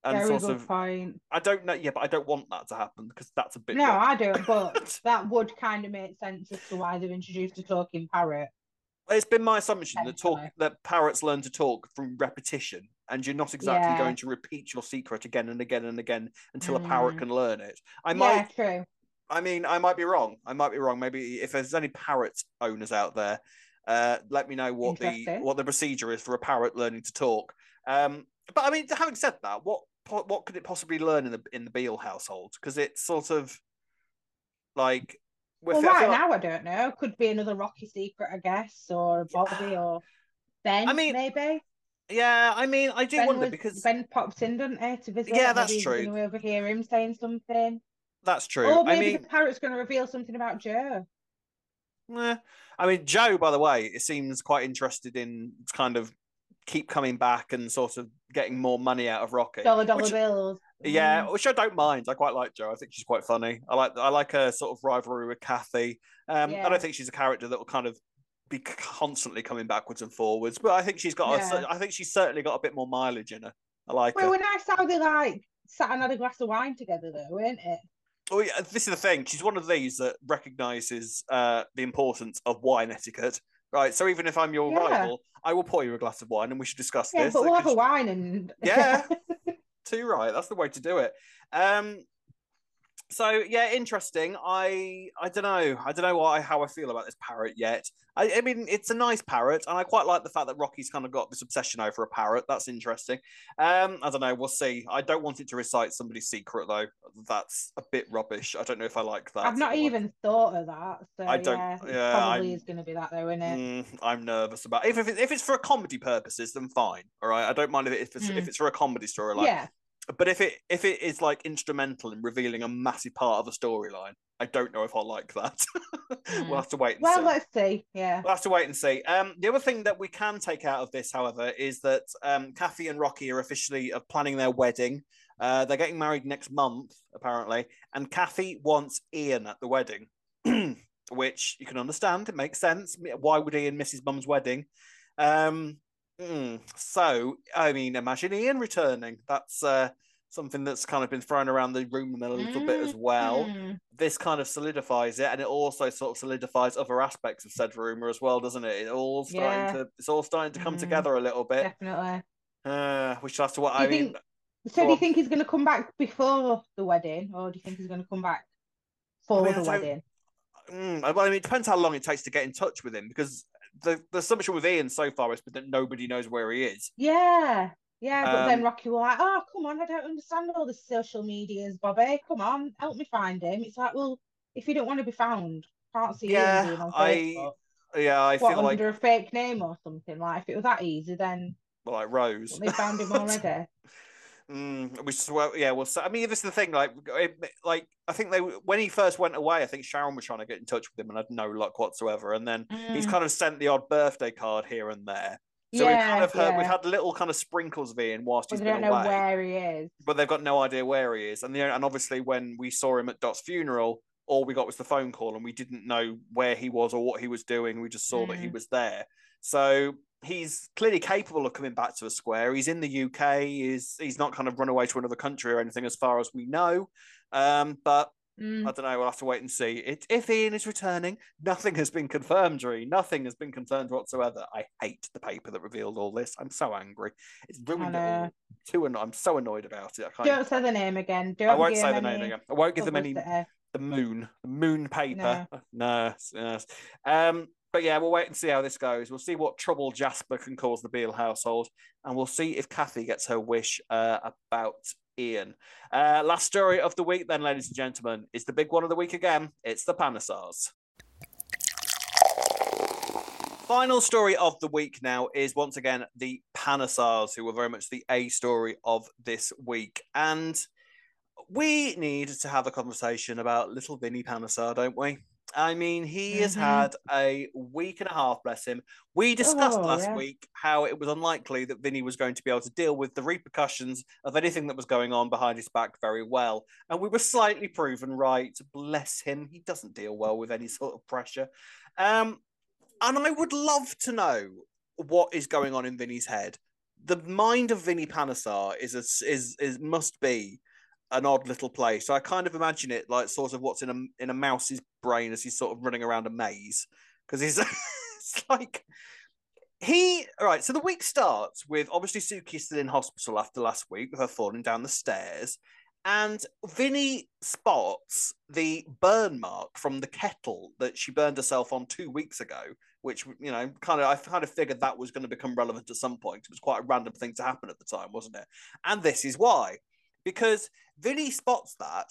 and very sort good of point. I don't know, yeah, but I don't want that to happen because that's a bit. No, I don't. But (laughs) that would kind of make sense as to why they've introduced a talking parrot. It's been my assumption that talk that parrots learn to talk from repetition, and you're not exactly yeah. going to repeat your secret again and again and again until mm. a parrot mm. can learn it. I might. Yeah, true. I mean, I might be wrong. I might be wrong. Maybe if there's any parrot owners out there, uh, let me know what the what the procedure is for a parrot learning to talk. Um, but I mean, having said that, what what could it possibly learn in the in the Beale household? Because it's sort of like. Well, right now like... I don't know. Could be another Rocky secret, I guess, or Bobby or Ben. I mean, maybe. Yeah, I mean, I do ben wonder was, because Ben pops in, doesn't he, to visit? Yeah, that's true. We overhear him saying something. That's true. Or maybe I mean, the parrot's going to reveal something about Jo. Eh. I mean, Jo, by the way, it seems quite interested in kind of keep coming back and sort of getting more money out of Rocky. Dollar dollar which, bills. Yeah, mm. which I don't mind. I quite like Jo. I think she's quite funny. I like I like her sort of rivalry with Kathy. Um, yeah. I don't think she's a character that will kind of be constantly coming backwards and forwards, but I think she's got. Yeah. A, I think she's certainly got a bit more mileage in her. I like well, her. when I saw they like sat and had a glass of wine together, though, weren't it? Oh yeah, this is the thing. She's one of these that recognises uh, the importance of wine etiquette right? So even if I'm your yeah. rival, I will pour you a glass of wine and we should discuss yeah, this. but we'll have a wine and yeah, (laughs) too right. That's the way to do it. Um, so yeah, interesting. I I don't know. I don't know why how I feel about this parrot yet. I, I mean, it's a nice parrot, and I quite like the fact that Rocky's kind of got this obsession over a parrot. That's interesting. Um, I don't know. We'll see. I don't want it to recite somebody's secret though. That's a bit rubbish. I don't know if I like that. I've not even thought of that. So I don't. Yeah, yeah probably I'm, is going to be that though, isn't it? Mm, I'm nervous about. If if, it, if it's for a comedy purposes, then fine. All right. I don't mind if, it, if it's mm. if it's for a comedy story. Like, yeah but if it if it is like instrumental in revealing a massive part of a storyline, I don't know if I like that. mm. (laughs) we'll have to wait and well, see. Well, let's see. Yeah. We'll have to wait and see. Um, the other thing that we can take out of this, however, is that um, Kathy and Rocky are officially uh, planning their wedding. Uh, they're getting married next month, apparently, and Kathy wants Ian at the wedding, (clears throat) which you can understand. It makes sense. Why would Ian miss his mum's wedding? Um, Mm, so, I mean, imagine Ian returning. That's uh, something that's kind of been thrown around the room a little mm, bit as well. Mm. This kind of solidifies it, and it also sort of solidifies other aspects of said rumor as well, doesn't it? It all starting yeah. to it's all starting to come mm, together a little bit. Definitely. Uh, which that's what I mean. Think, so, do you think he's going to come back before the wedding, or do you think he's going to come back for I mean, the wedding? Mm, well, I mean, it depends how long it takes to get in touch with him because the, the assumption with Ian so far has been that nobody knows where he is. Yeah. Yeah, but um, then Rocky was like, "Oh, come on! I don't understand all the social medias, Bobby. Come on, help me find him." It's like, well, if you don't want to be found, can't see yeah, him I, yeah, I what, feel like under a fake name or something. Like, if it was that easy, then well, like Rose, they found him (laughs) already. Mm, we well, yeah, well, so, I mean, this is the thing. Like, it, like I think they when he first went away, I think Sharon was trying to get in touch with him and had no luck whatsoever. And then mm. he's kind of sent the odd birthday card here and there. So yeah, we've kind of heard yeah. we've had little kind of sprinkles of Ian whilst he's been away. Don't know where he is, but they've got no idea where he is. And the, and obviously when we saw him at Dot's funeral, all we got was the phone call, and we didn't know where he was or what he was doing. We just saw mm. that he mm. was there. So he's clearly capable of coming back to a square. He's in the UK. He's he's not kind of run away to another country or anything, as far as we know. Um, but mm. I don't know. We'll have to wait and see. It, if Ian is returning, (laughs) nothing has been confirmed. Ree. Nothing has been confirmed whatsoever. I hate the paper that revealed all this. I'm so angry. It's ruined it all. Too anno- I'm so annoyed about it. I Don't say the name again. Don't I won't say the name again. I won't give them any. The moon, the moon paper. No, (laughs) no. Um, but yeah, we'll wait and see how this goes. We'll see what trouble Jasper can cause the Beale household, and we'll see if Kathy gets her wish uh, about Ian. Uh, last story of the week, then, ladies and gentlemen, is the big one of the week again. It's the Panesars. Final story of the week now is once again the Panesars, who were very much the A story of this week. And we need to have a conversation about little Vinny Panesar, don't we? I mean, he mm-hmm. has had a week and a half, bless him. We discussed oh, last yeah. week how it was unlikely that Vinny was going to be able to deal with the repercussions of anything that was going on behind his back very well. And we were slightly proven right. Bless him. He doesn't deal well with any sort of pressure. Um, and I would love to know what is going on in Vinny's head. The mind of Vinny Panesar is, a, is, is must be an odd little place. So I kind of imagine it like sort of what's in a in a mouse's brain as he's sort of running around a maze because he's (laughs) it's like he all right. So the week starts with obviously Suki still in hospital after last week with her falling down the stairs, and Vinny spots the burn mark from the kettle that she burned herself on two weeks ago. Which you know, kind of, I kind of figured that was going to become relevant at some point. It was quite a random thing to happen at the time, wasn't it? And this is why because Vinny spots that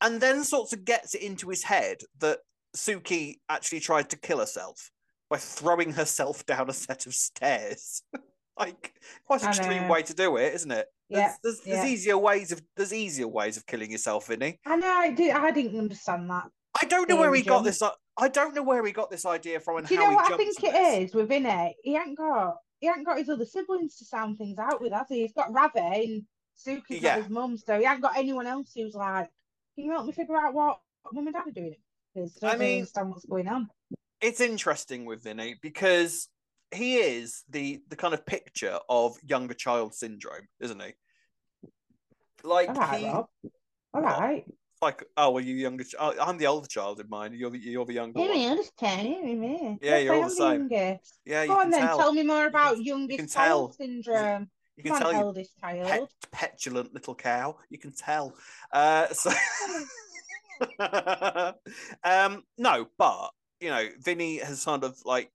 and then sort of gets it into his head that Suki actually tried to kill herself by throwing herself (laughs) down a set of stairs. (laughs) like quite an extreme way to do it, isn't it? Yeah, there's, there's, yeah. there's, easier ways of there's easier ways of killing yourself, Vinny. I know. I did. I didn't understand that. I don't know where he got this. I don't know where he got this idea from and do you know what I think it this. is with Vinny? He ain't got he ain't got his other siblings to sound things out with, has he? He's got Ravi and Suki's yeah. his mum, so he hasn't got anyone else who's like, can you help me figure out what mum and dad are doing? Because I, I mean, understand what's going on. It's interesting with Vinny because he is the the kind of picture of younger child syndrome, isn't he? Like All right, he, Rob. All right. like, oh, well, you younger? Oh, I'm the older child in mine. You're the you're the younger you're one. You're just me. Yeah, you're all the same. Youngest. Yeah, Go on then. Tell. tell me more about you youngest you child syndrome. You can tell eldest child. Pet, petulant little cow. You can tell. Uh, so, (laughs) (laughs) um, no, but you know, Vinny has sort of like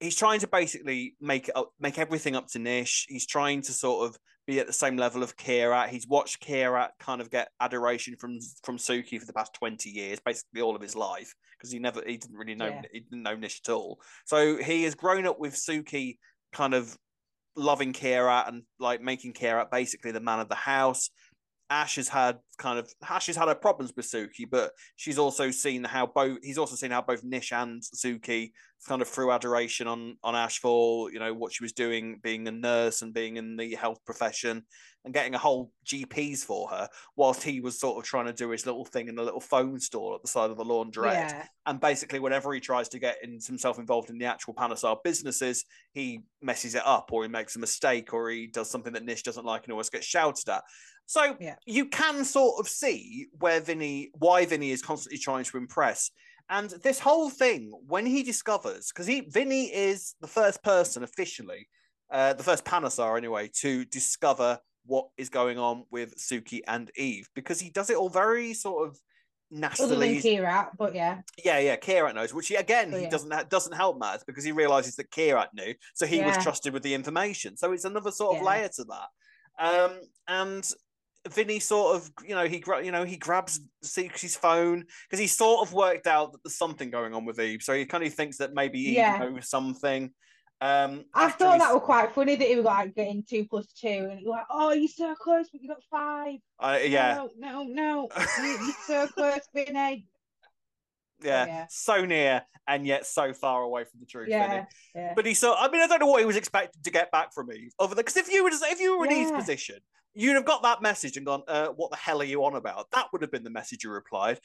he's trying to basically make up, make everything up to Nish. He's trying to sort of be at the same level of Kirat. He's watched Kirat kind of get adoration from from Suki for the past twenty years, basically all of his life, because he never he didn't really know yeah. he didn't know Nish at all. So he has grown up with Suki, kind of loving Kirat and like making Kirat basically the man of the house. Ash has had kind of Ash has had her problems with Suki, but she's also seen how both he's also seen how both Nish and Suki kind of threw adoration on on Ash for you know what she was doing, being a nurse and being in the health profession, and getting a whole GPs for her, whilst he was sort of trying to do his little thing in a little phone store at the side of the laundrette. Yeah. And basically, whenever he tries to get in, himself involved in the actual Panesar businesses, he messes it up, or he makes a mistake, or he does something that Nish doesn't like and always gets shouted at. So yeah. you can sort of see where Vinny, why Vinny is constantly trying to impress. And this whole thing, when he discovers, because he Vinny is the first person officially, uh, the first Panesar anyway, to discover what is going on with Suki and Eve, because he does it all very sort of nastily. Kirat, but yeah, yeah, yeah. Kirat knows, which he, again he yeah. doesn't doesn't help matters because he realizes that Kirat knew, so he yeah. was trusted with the information. So it's another sort of yeah. layer to that. Um, and Vinny sort of, you know, he you know he grabs Suki's phone because he sort of worked out that there's something going on with Eve, so he kind of thinks that maybe Eve knows something. Um, I thought that was quite funny that he was like getting two plus two, and was like, "Oh, you're so close, but you got five. Uh, yeah. No, no, no, you're so (laughs) close, Vinny. Yeah, oh, yeah, so near and yet so far away from the truth. Yeah, yeah. But he saw. I mean, I don't know what he was expecting to get back from Eve. Over because if you were if you were in yeah. Eve's position, you'd have got that message and gone, uh, "What the hell are you on about?" That would have been the message you replied.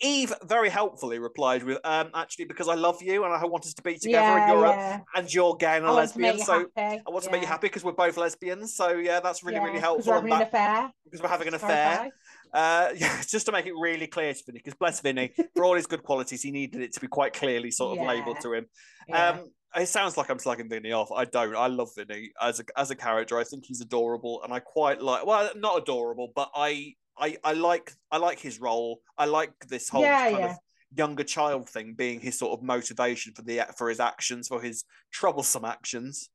Eve very helpfully replied with, um, "Actually, because I love you and I want us to be together, yeah, and you're yeah. a, and you're gay and a lesbian, so happy. I want to yeah. make you happy because we're both lesbians. So yeah, that's really really helpful. Because we're having an affair. Because we're having an affair. Uh, (laughs) yeah, just to make it really clear to Vinny, because bless Vinny, for all his good qualities, he needed it to be quite clearly sort of (laughs) labelled to him. Um, it sounds like I'm slagging Vinny off. I don't. I love Vinny as a as a character. I think he's adorable, and I quite like. Well, not adorable, but I I I like I like his role. I like this whole yeah, kind yeah. of younger child thing being his sort of motivation for the for his actions, for his troublesome actions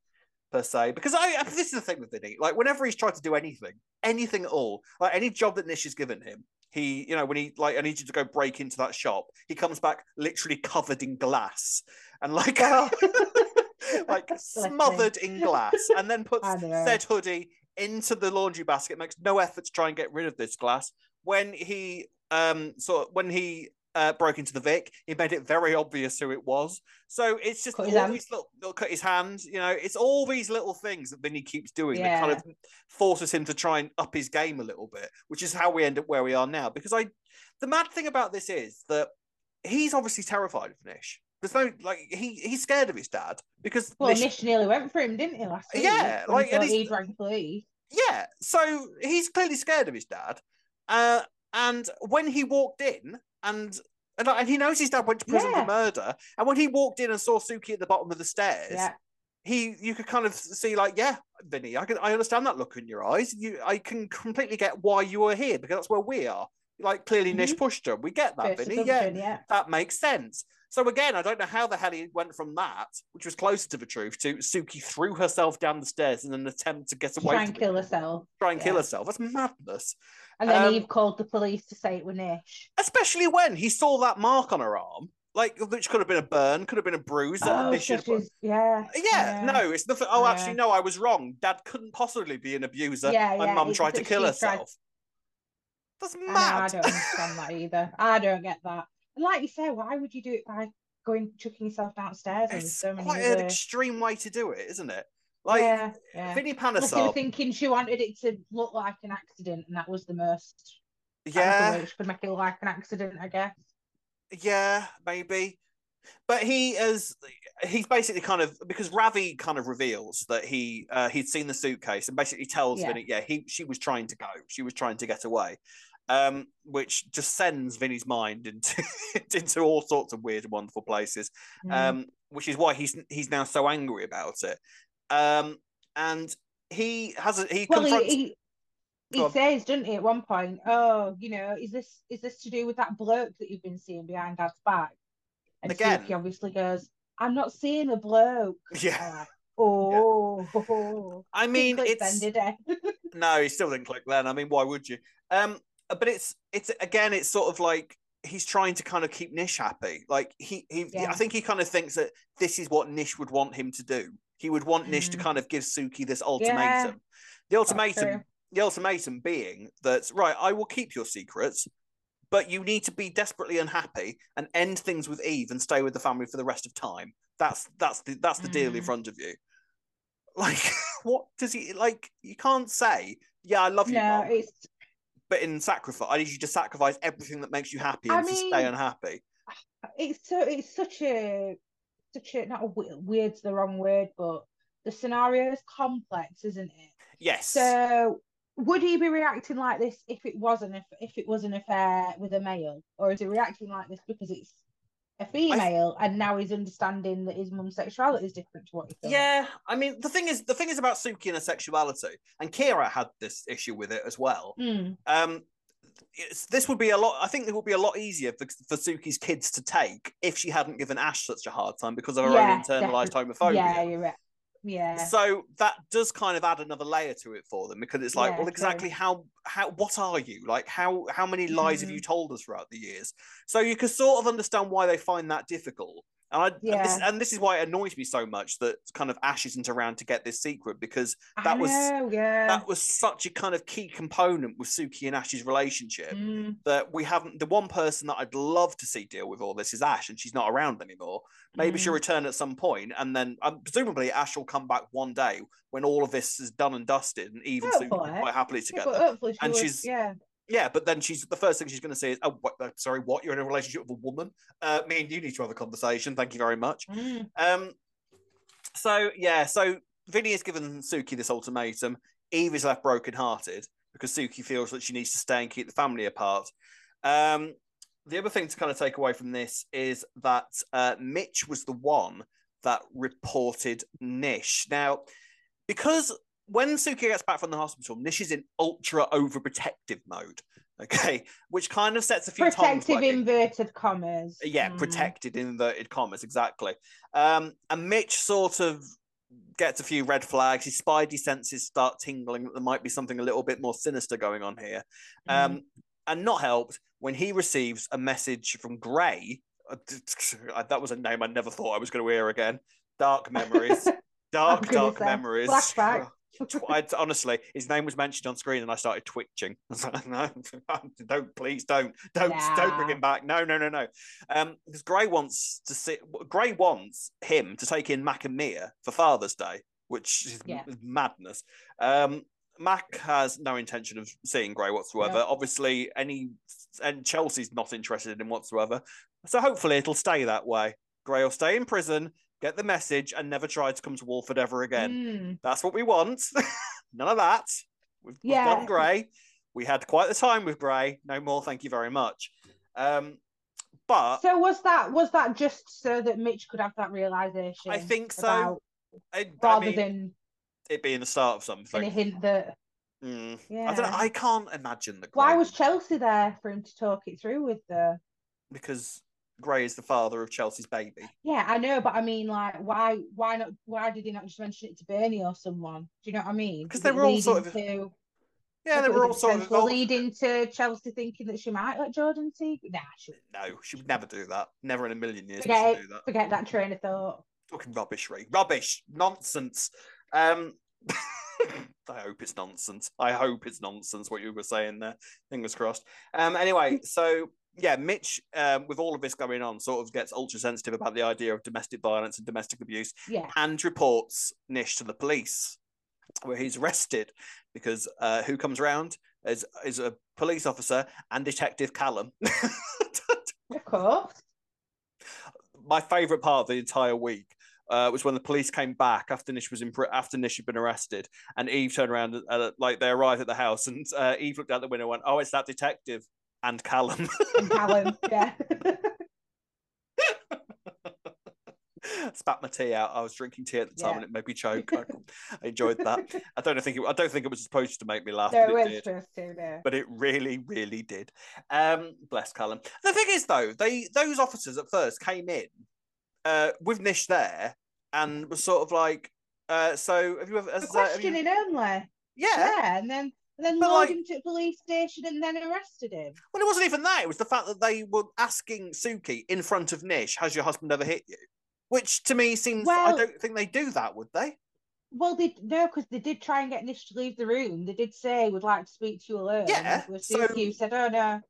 per se. Because I this is the thing with Vinny. Like whenever he's tried to do anything, anything at all, like any job that Nish has given him, he, you know, when he like, I need you to go break into that shop. He comes back literally covered in glass and like, (laughs) like (laughs) smothered in glass, and then (laughs) puts said hoodie into the laundry basket. Makes no effort to try and get rid of this glass. When he um so when he uh, broke into the Vic. He made it very obvious who it was. So it's just cut all these little, little, cut his hand. You know, it's all these little things that Vinny keeps doing yeah. that kind of forces him to try and up his game a little bit, which is how we end up where we are now. Because I, the mad thing about this is that he's obviously terrified of Nish. There's no like he he's scared of his dad because well Nish, Nish nearly went for him, didn't he? Last week? Yeah, like and he dragged Yeah, so he's clearly scared of his dad. Uh, and when he walked in, and and, and he knows his dad went to prison yeah. for murder. And when he walked in and saw Suki at the bottom of the stairs, yeah. he you could kind of see like, yeah, Vinny, I can I understand that look in your eyes. You I can completely get why you are here because that's where we are. Like clearly mm-hmm. Nish pushed her. We get that, Vinny. Yeah, yeah, that makes sense. So again, I don't know how the hell he went from that, which was closer to the truth, to Suki threw herself down the stairs in an attempt to get away. Try and kill herself. Try and yeah. kill herself. That's madness. And then um, Eve called the police to say it was Nish. Especially when he saw that mark on her arm. Like, which could have been a burn, could have been a bruise. Oh, so yeah, yeah. Yeah, no, it's nothing. Oh, yeah. actually, no, I was wrong. Dad couldn't possibly be an abuser. Yeah, yeah. mum tried to kill herself. Tried... That's mad. I, I don't understand that either. I don't get that. And like you say, why would you do it by going chucking yourself downstairs? It's so quite an extreme way to do it, isn't it? Like yeah, yeah. Vinny Panesar. thinking she wanted it to look like an accident, and that was the most. Yeah, which could make it look like an accident, I guess. Yeah, maybe. But he is he's basically kind of because Ravi kind of reveals that he uh, he'd seen the suitcase and basically tells yeah. Vinny, yeah, he she was trying to go, she was trying to get away. um, which just sends Vinny's mind into (laughs) into all sorts of weird and wonderful places. Mm. Um, which is why he's he's now so angry about it. Um, and he has a he well, confronts. He, he, he says, doesn't he, at one point, "Oh, you know, is this is this to do with that bloke that you've been seeing behind Dad's back?" And Again, Suki obviously goes, "I'm not seeing a bloke." (laughs) (laughs) Yeah. oh, yeah. I (laughs) mean, it's then, no, he still didn't click then. I mean, why would you? Um, but it's it's again, it's sort of like he's trying to kind of keep Nish happy. Like he he, yeah. I think he kind of thinks that this is what Nish would want him to do. He would want mm. Nish to mm. kind of give Suki this ultimatum. Yeah. The ultimatum, the ultimatum being that right, I will keep your secrets, but you need to be desperately unhappy and end things with Eve and stay with the family for the rest of time. That's that's the that's the mm. deal in mm. front of you. (laughs) Like, what does he like? You can't say, "Yeah, I love you." No, Mom. it's but in sacrifice, I need you to sacrifice everything that makes you happy and I mean, to stay unhappy. (sighs) It's so it's such a a not a weird's the wrong word, but the scenario is complex, isn't it? Yes. So would he be reacting like this if it wasn't if, if it was an affair with a male, or is he reacting like this because it's a female th- and now he's understanding that his mum's sexuality is different to what he thought. Yeah, I mean the thing is the thing is about Suki and her sexuality, and Kirat had this issue with it as well. Mm. Um, this would be a lot. I think it would be a lot easier for, for Suki's kids to take if she hadn't given Ash such a hard time because of her yeah, own internalized definitely. homophobia. Yeah, you're right. Yeah. So that does kind of add another layer to it for them because it's like, yeah, well, exactly true. how how what are you like? How how many lies mm. have you mm-hmm. told us throughout the years? So you can sort of understand why they find that difficult. And, I, yeah. and, this, and this is why it annoys me so much that kind of Ash isn't around to get this secret because that I was know, yeah. that was such a kind of key component with Suki and Ash's relationship mm. that we haven't. The one person that I'd love to see deal with all this is Ash, and she's not around anymore. Maybe mm. she'll return at some point, and then um, presumably Ash will come back one day when all of this is done and dusted, and even Suki quite happily together. Yeah, and was, she's yeah yeah, but then she's the first thing she's going to say is, "Oh, what, uh, sorry, what? You're in a relationship with a woman? Uh, me and you need to have a conversation. Thank you very much." Mm. Um, so yeah, so Vinny has given Suki this ultimatum. Eve is left brokenhearted because Suki feels that she needs to stay and keep the family apart. Um, the other thing to kind of take away from this is that uh, Mitch was the one that reported Nish. Now, because when Suki gets back from the hospital, Nish is in ultra overprotective mode. (laughs) Okay, which kind of sets a few protective inverted commas. Yeah, mm. protected inverted commas, exactly. Um, and Mitch sort of gets a few red flags. His spidey senses start tingling that there might be something a little bit more sinister going on here. Mm. Um, and not helped when he receives a message from Gray. (laughs) That was a name I never thought I was going to hear again. Dark (laughs) memories. Dark, dark memories. Flashback. I, honestly, his name was mentioned on screen, and I started twitching. (laughs) I was like, "No, (laughs) don't, please, don't, don't, nah. don't bring him back. No, no, no, no." Um, because Gray wants to see. Gray wants him to take in Mac and Mia for Father's Day, which is yeah. madness. Um, Mac has no intention of seeing Gray whatsoever. Obviously, any and Chelsea's not interested in him whatsoever. So hopefully, it'll stay that way. Gray will stay in prison get the message, and never try to come to Walford ever again. Mm. That's what we want. (laughs) None of that. We've, yeah. we've done Gray. We had quite the time with Gray. No more, thank you very much. Um, but so was that was that just so that Mitch could have that realization? I think so. I, rather I mean, than it being the start of something. And a hint that. Mm. Yeah. I don't know. I can't imagine the. Why was Chelsea there for him to talk it through with the? Because Gray is the father of Chelsea's baby. Yeah, I know, but I mean, like, why, why not? Why did he not just mention it to Bernie or someone? Do you know what I mean? Because they were all sort of. To, yeah, they were all sort of leading to Chelsea thinking that she might let Jordan see. Nah, she no, she would never do that. Never in a million years. Forget, do that. forget that train of thought. Fucking rubbish, Ray. Rubbish, nonsense. Um, (laughs) I hope it's nonsense. I hope it's nonsense. What you were saying there. Fingers crossed. Um. Anyway, so yeah, Mitch, um, with all of this going on, sort of gets ultra sensitive about the idea of domestic violence and domestic abuse, yeah. and reports Nish to the police, where he's arrested because uh, who comes around is is a police officer and Detective Callum. (laughs) of course. My favourite part of the entire week uh, was when the police came back after Nish was in after Nish had been arrested, and Eve turned around, uh, like they arrived at the house, and uh, Eve looked out the window and went, "Oh, it's that detective and Callum." And Callum, yeah. (laughs) spat my tea out. I was drinking tea at the time, yeah. and it made me choke. I, I, enjoyed that. I don't think it. I don't think it was supposed to make me laugh, no, but it, did. To, But it really, really did. Um, bless Callum. The thing is, though, they those officers at first came in uh, with Nish there and was sort of like, uh, "So have you ever?" Questioning uh, you... only. Yeah. Yeah, and then and then lured like, him to the police station and then arrested him. Well, it wasn't even that. It was the fact that they were asking Suki in front of Nish, "Has your husband ever hit you?" Which to me seems well, I don't think they do that, would they? Well, they no, because they did try and get Nish to leave the room. They did say would like to speak to you alone. Yeah. So you said, "Oh no,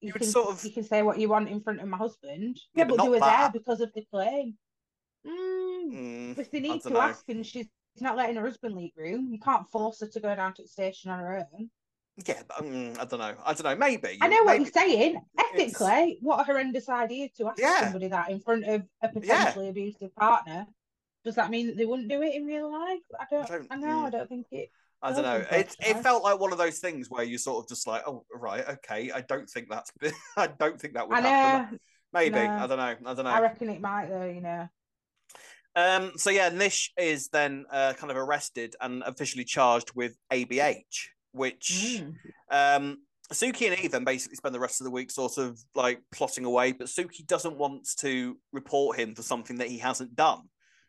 you, you can sort of you can say what you want in front of my husband." Yeah, yeah but, but they were that. there because of the claim. Mm, mm, if they need to know. ask and she's not letting her husband leave room, you can't force her to go down to the station on her own. Yeah, but, um, I don't know. I don't know. Maybe. I know maybe. what you're saying. Ethically, it's... what a horrendous idea to ask yeah. somebody that in front of a potentially yeah. abusive partner. Does that mean that they wouldn't do it in real life? I don't. I, don't, I know. Mm. I don't think it. I don't know. It it felt like one of those things where you sort of just like, oh right, okay. I don't think that's. (laughs) I don't think that would I happen. Maybe no. I don't know. I don't know. I reckon it might though. You know. Um. So yeah, Nish is then uh, kind of arrested and officially charged with ABH which mm. um, Suki and Ethan basically spend the rest of the week sort of like plotting away, but Suki doesn't want to report him for something that he hasn't done.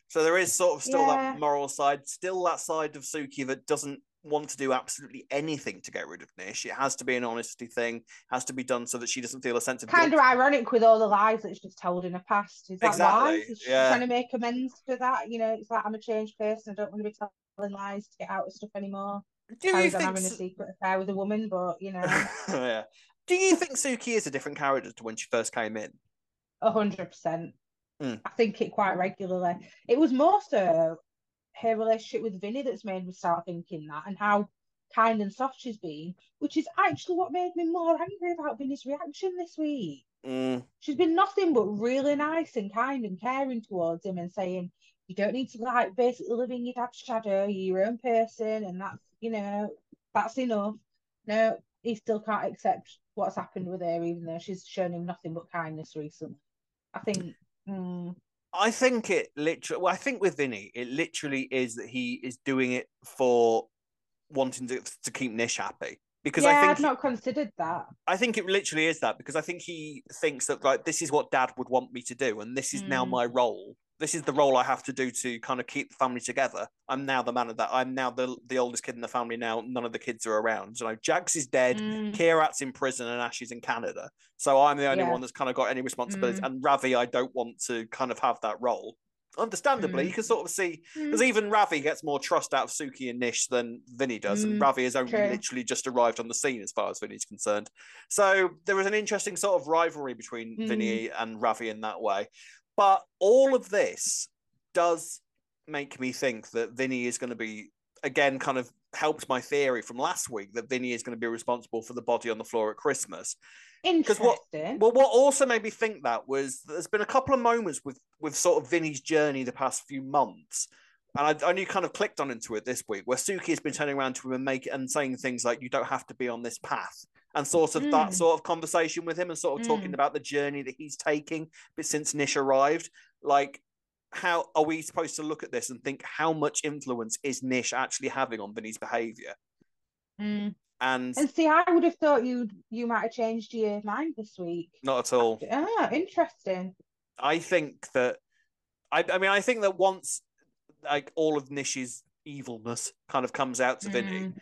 So there is sort of still yeah. that moral side, still that side of Suki that doesn't want to do absolutely anything to get rid of Nish. It has to be an honesty thing, has to be done so that she doesn't feel a sense of kind guilt. of ironic with all the lies that she's told in the past. Is that exactly. why? Is she yeah. trying to make amends for that? You know, it's like I'm a changed person. I don't want to be telling lies to get out of stuff anymore. Do you think having a secret affair with a woman, but you know. (laughs) yeah. Do you think Suki is a different character to when she first came in? A hundred percent. Hmm. I think it quite regularly. It was more so her relationship with Vinny that's made me start thinking that, and how kind and soft she's been, which is actually what made me more angry about Vinny's reaction this week. Mm. She's been nothing but really nice and kind and caring towards him and saying, you don't need to like basically live in your dad's shadow, you're your own person, and that's you know, that's enough. No, he still can't accept what's happened with her, even though she's shown him nothing but kindness recently. I think. Mm, I think it literally. Well, I think with Vinny, it literally is that he is doing it for wanting to to keep Nish happy. Because yeah, I think I've not considered that. I think it literally is that because I think he thinks that like this is what Dad would want me to do, and this is mm. now my role this is the role I have to do to kind of keep the family together. I'm now the man of that. I'm now the the oldest kid in the family. Now none of the kids are around. So Jags is dead. Mm. Kirat's in prison, and Ash is in Canada. So I'm the only yeah. one that's kind of got any responsibility. Mm. And Ravi, I don't want to kind of have that role. Understandably, mm. you can sort of see because mm. even Ravi gets more trust out of Suki and Nish than Vinny does, and mm. Ravi has only True. literally just arrived on the scene as far as Vinny's concerned. So there was an interesting sort of rivalry between Vinny mm. and Ravi in that way. But all of this does make me think that Vinny is going to be again kind of helped my theory from last week that Vinny is going to be responsible for the body on the floor at Christmas. Interesting. What, well, what also made me think that was there's been a couple of moments with with sort of Vinny's journey the past few months, and I only kind of clicked on into it this week where Suki has been turning around to him and make and saying things like, "You don't have to be on this path." And sort of mm. that sort of conversation with him and sort of mm. talking about the journey that he's taking but since Nish arrived. Like, how are we supposed to look at this and think how much influence is Nish actually having on Vinny's behavior? Mm. And and see, I would have thought you you might have changed your mind this week. Not at all. Ah, interesting. I think that I I mean I think that once like all of Nish's evilness kind of comes out to Vinny, mm.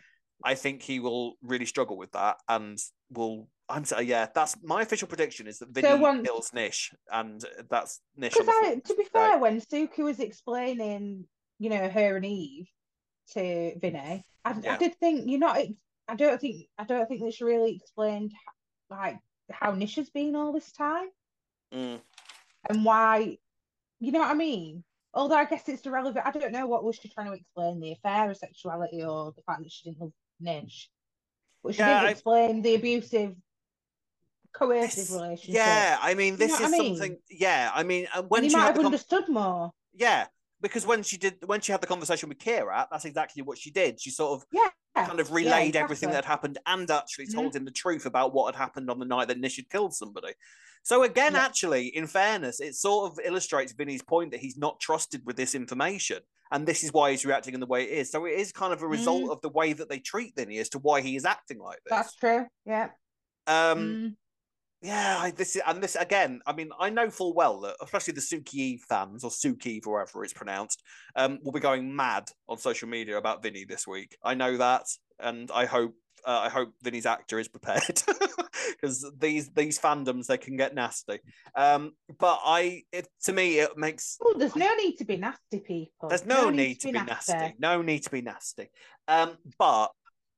I think he will really struggle with that and will. I'm saying, yeah, that's my official prediction is that Vinny so when, kills Nish, and that's Nish. Because to be fair, when Suki was explaining, you know, her and Eve to Vinny, I, yeah. I did think you're not. I don't think I don't think this really explained like how Nish has been all this time, mm. and why. You know what I mean? Although I guess it's irrelevant. I don't know what was she trying to explain the affair of sexuality or the fact that she didn't love Nish. Which yeah, didn't I... explain the abusive coercive relationship. Yeah, I mean, this you know is I mean? something. Yeah, I mean, uh, when and you might have understood more. Yeah, because when she did when she had the conversation with Kirat, that's exactly what she did. She sort of yeah, kind of relayed yeah, exactly. everything that had happened and actually told mm-hmm. him the truth about what had happened on the night that Nish had killed somebody. So again, yeah. actually, in fairness, it sort of illustrates Vinny's point that he's not trusted with this information. And this is why he's reacting in the way it is. So it is kind of a result mm. of the way that they treat Vinny as to why he is acting like this. That's true. Yeah. Um mm yeah, I, this is and this again. I mean, I know full well that especially the Suki fans or Suki, wherever it's pronounced, um, will be going mad on social media about Vinny this week. I know that, and I hope uh, I hope Vinny's actor is prepared (laughs) because these these fandoms they can get nasty. Um, but I, it, to me, it makes. Oh, there's no need to be nasty, people. There's no, no need, need, to be, nasty. nasty. No need to be nasty. Um, but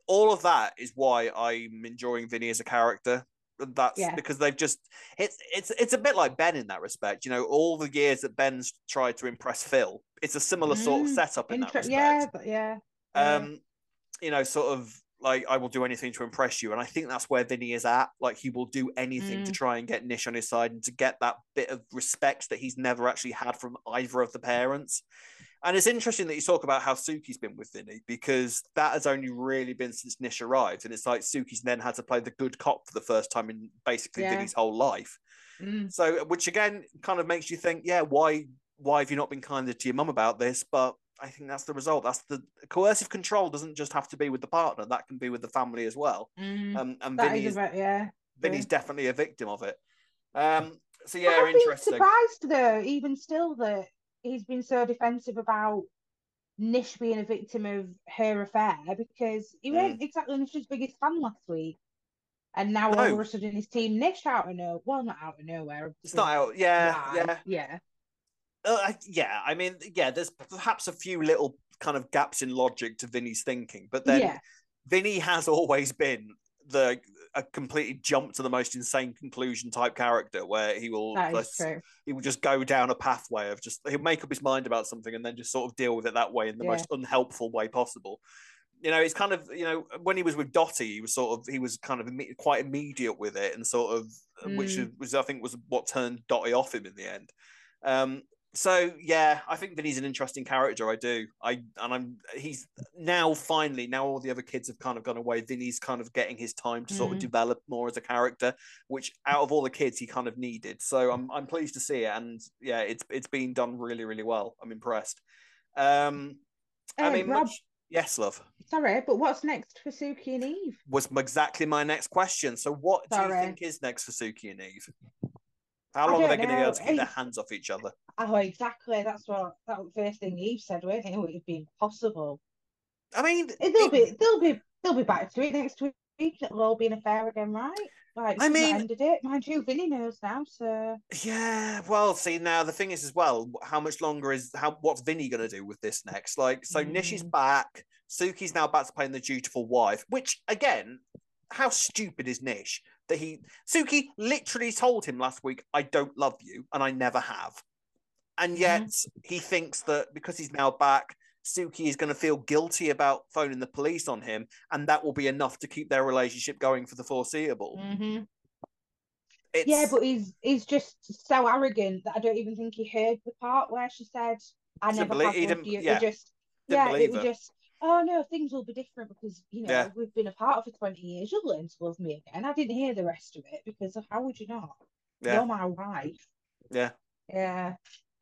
all of that is why I'm enjoying Vinny as a character that's yeah. because they've just it's it's it's a bit like Ben in that respect. You know, all the years that Ben's tried to impress Phil, it's a similar mm, sort of mm, setup in inter- that respect. Yeah, but yeah. Um, you know, sort of like I will do anything to impress you, and I think that's where Vinny is at. Like he will do anything mm. to try and get Nish on his side and to get that bit of respect that he's never actually had from either of the parents. And it's interesting that you talk about how Suki's been with Vinny because that has only really been since Nish arrived. And it's like Suki's then had to play the good cop for the first time in basically yeah. Vinny's whole life. Mm. So, which again kind of makes you think, yeah, why why have you not been kinder to your mum about this? But I think that's the result. That's the coercive control doesn't just have to be with the partner; that can be with the family as well. Mm. Um, and Vinny's, yeah, Vinny's yeah. definitely a victim of it. Um, so yeah, well, interesting. Surprised though, even still, that he's been so defensive about Nish being a victim of her affair because he mm. wasn't exactly Nish's biggest fan last week. And now no. all of a sudden his team Nish out of nowhere. Well, not out of nowhere. It's not out. Yeah, yeah, yeah. Uh, yeah, I mean, yeah. There's perhaps a few little kind of gaps in logic to Vinny's thinking, but then yeah. Vinny has always been the a completely jump to the most insane conclusion type character where he will just, he will just go down a pathway of just he'll make up his mind about something and then just sort of deal with it that way in the yeah. most unhelpful way possible you know it's kind of you know when he was with dottie he was sort of he was kind of quite immediate with it and sort of mm. which was i think was what turned dottie off him in the end um, so yeah, I think Vinny's an interesting character. I do. I and I'm he's now finally now all the other kids have kind of gone away. Vinny's kind of getting his time to sort of mm. develop more as a character, which out of all the kids he kind of needed. So I'm I'm pleased to see it, and yeah, it's it's been done really really well. I'm impressed. Um, I mean, Rob, much, yes, love. Sorry, but what's next for Suki and Eve? Was exactly my next question. So what sorry. do you think is next for Suki and Eve? How long are they going to be able to keep their hands off each other? Oh, exactly. That's what that first thing Eve said. Wasn't it? it would be impossible. I mean, they'll it, be they'll be they'll be back to it next week. It'll all be an affair again, right? Like, I mean, ended it. Mind you, Vinny knows now. So yeah. Well, see now the thing is as well. How much longer is how? What's Vinny going to do with this next? Like, so mm. Nish is back. Suki's now back to playing the dutiful wife. Which again, how stupid is Nish? That he Suki literally told him last week, I don't love you, and I never have. And mm-hmm. yet mm-hmm. he thinks that because he's now back, Suki is going to feel guilty about phoning the police on him, and that will be enough to keep their relationship going for the foreseeable. Mm-hmm. Yeah, but he's he's just so arrogant that I don't even think he heard the part where she said, "I never believe, have loved you." Yeah, just yeah, it was just oh no, things will be different because you know yeah. we've been apart for twenty years. You'll learn to love me again. I didn't hear the rest of it because how would you not? Yeah. You're my wife. Yeah. Yeah.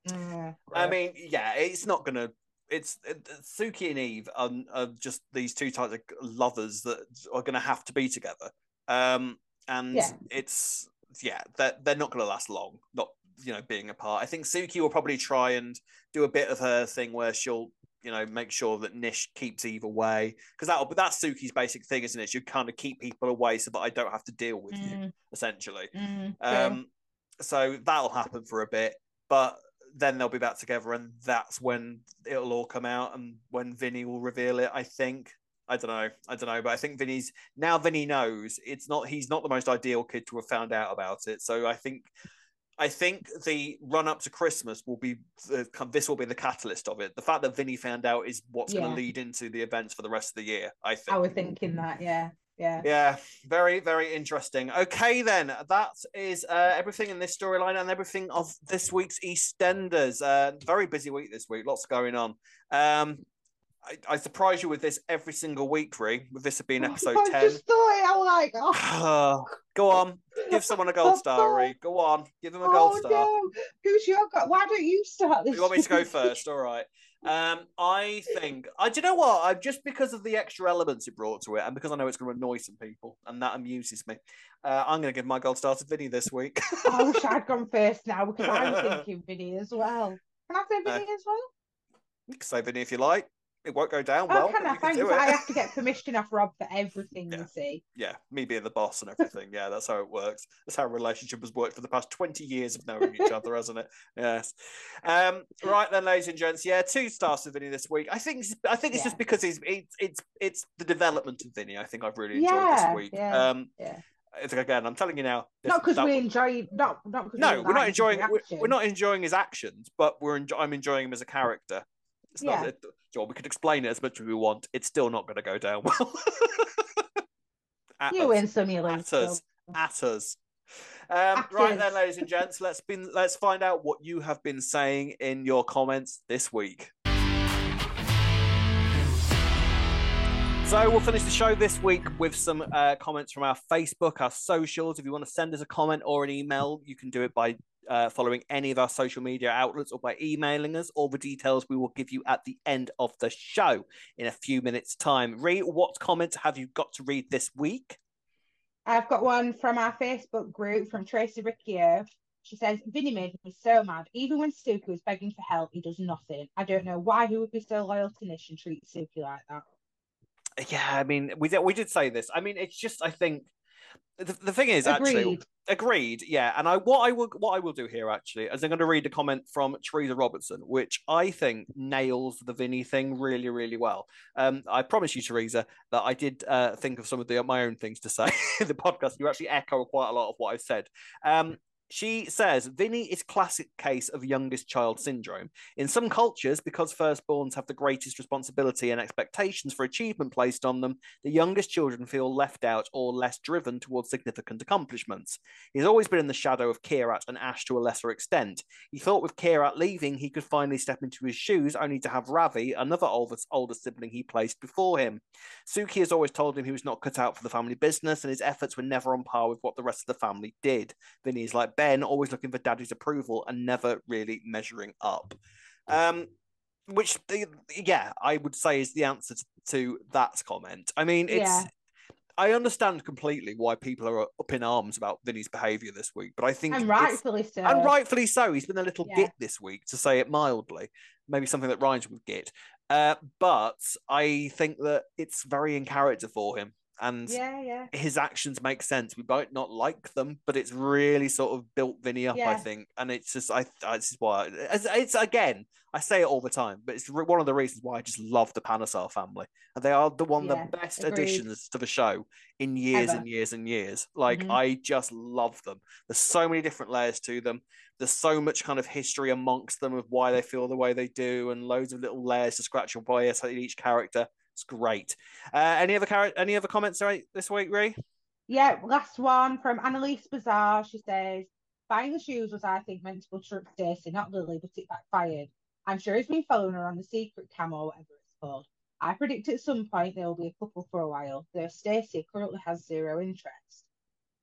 Mm, I mean, yeah, it's not gonna. It's it, Suki and Eve are, are, just these two types of lovers that are gonna have to be together. Um, and yeah. it's yeah, they're they're not gonna last long. Not you know being apart. I think Suki will probably try and do a bit of her thing where she'll you know, make sure that Nish keeps Eve away because that'll but that's Suki's basic thing, isn't it? You kind of keep people away so that I don't have to deal with mm. you, essentially. Mm, um, so that'll happen for a bit, but then they'll be back together, and that's when it'll all come out, and when Vinny will reveal it. I think. I don't know. I don't know, but I think Vinny's now. Vinny knows it's not. He's not the most ideal kid to have found out about it. So I think I think the run up to Christmas will be the, this will be the catalyst of it. The fact that Vinny found out is what's yeah. going to lead into the events for the rest of the year. I think. I was thinking that, yeah. Yeah. Yeah. Very, very interesting. Okay, then. That is uh, everything in this storyline and everything of this week's EastEnders. Uh, very busy week this week. Lots going on. Um, I, I surprise you with this every single week, Ree, with this being (laughs) episode I 10. just thought I'm like, oh. (sighs) Go on, give someone a gold (laughs) star, Ree. Go on, give them a gold oh, star. No. Who's your god? Why don't you start this? You want me to go (laughs) first? All right. Um, I think I do you know what? I just because of the extra elements it brought to it, and because I know it's going to annoy some people, and that amuses me. Uh, I'm going to give my gold star to Vinny this week. I wish I'd gone first now because I'm thinking Vinny as well. Can I say Vinny uh, as well? You can say Vinny if you like. It won't go down oh, well. Can I? Thanks. I have to get permission off Rob for everything. Yeah. You see. Yeah, me being the boss and everything. yeah, that's how it works. That's how a relationship has worked for the past twenty years of knowing each other, hasn't it? Yes. Um, right then, ladies and gents. Yeah, two stars for Vinny this week. I think. I think it's yeah. just because he's it's it's it's the development of Vinny. I think I've really enjoyed yeah, this week. Yeah, um, yeah. It's again, I'm telling you now. Not because we enjoy, not not no, we're not enjoying. We're, we're, not enjoying his actions, but we're. Enjoy, I'm enjoying him as a character. It's yeah. not. It, John, we could explain it as much as we want. It's still not going to go down well. (laughs) you us. win some, you lose. At us. At us. Um, right then, ladies and gents, let's been let's find out what you have been saying in your comments this week. So we'll finish the show this week with some uh, comments from our Facebook, our socials. If you want to send us a comment or an email, you can do it by uh, following any of our social media outlets or by emailing us. All the details we will give you at the end of the show in a few minutes' time. Ree, what comments have you got to read this week? I've got one from our Facebook group from Tracy Riccio. She says, Vinny made me so mad. Even when Suki was begging for help, he does nothing. I don't know why he would be so loyal to Nish and treat Suki like that. Yeah, I mean, we did, we did say this. I mean, it's just, I think, the, the thing is agreed. actually agreed. yeah. And i what i will what i will do here actually is i'm going to read a comment from teresa robertson which i think nails the vinny thing really really well. Um i promise you teresa that i did uh, think of some of the my own things to say (laughs) in the podcast. You actually echo quite a lot of what i've said. Um she says Vinny is classic case of youngest child syndrome. In some cultures, because firstborns have the greatest responsibility and expectations for achievement placed on them, the youngest children feel left out or less driven towards significant accomplishments. He's always been in the shadow of Kirat and Ash to a lesser extent. He thought with Kirat leaving, he could finally step into his shoes, only to have Ravi, another older, older sibling he placed before him. Suki has always told him he was not cut out for the family business, and his efforts were never on par with what the rest of the family did. Vinny is like Always looking for daddy's approval and never really measuring up. Um, which, yeah, I would say is the answer to that comment. I mean, it's. Yeah. I understand completely why people are up in arms about Vinny's behaviour this week, but I think and rightfully so. And rightfully so. He's been a little yeah. git this week, to say it mildly. Maybe something that rhymes with git. Uh, but I think that it's very in character for him and yeah, yeah. his actions make sense. We might not like them, but it's really sort of built Vinny up, yeah. I think. And it's just, I, this is why it's, it's, again, I say it all the time, but it's one of the reasons why I just love the Panesar family, and they are the one yeah, the best agreed. additions to the show in years Ever. and years and years. Like mm-hmm. I just love them. There's so many different layers to them. There's so much kind of history amongst them of why they feel the way they do, and loads of little layers to scratch your way at each character. It's great. Uh, any other car- any other comments right this week, Ray? Yeah, last one from Annalise Bazaar. She says, Buying the shoes was, I think, meant to up Stacey, not Lily, but it backfired. I'm sure he's been following her on the secret cam or whatever it's called. I predict at some point there will be a couple for a while, though Stacey currently has zero interest.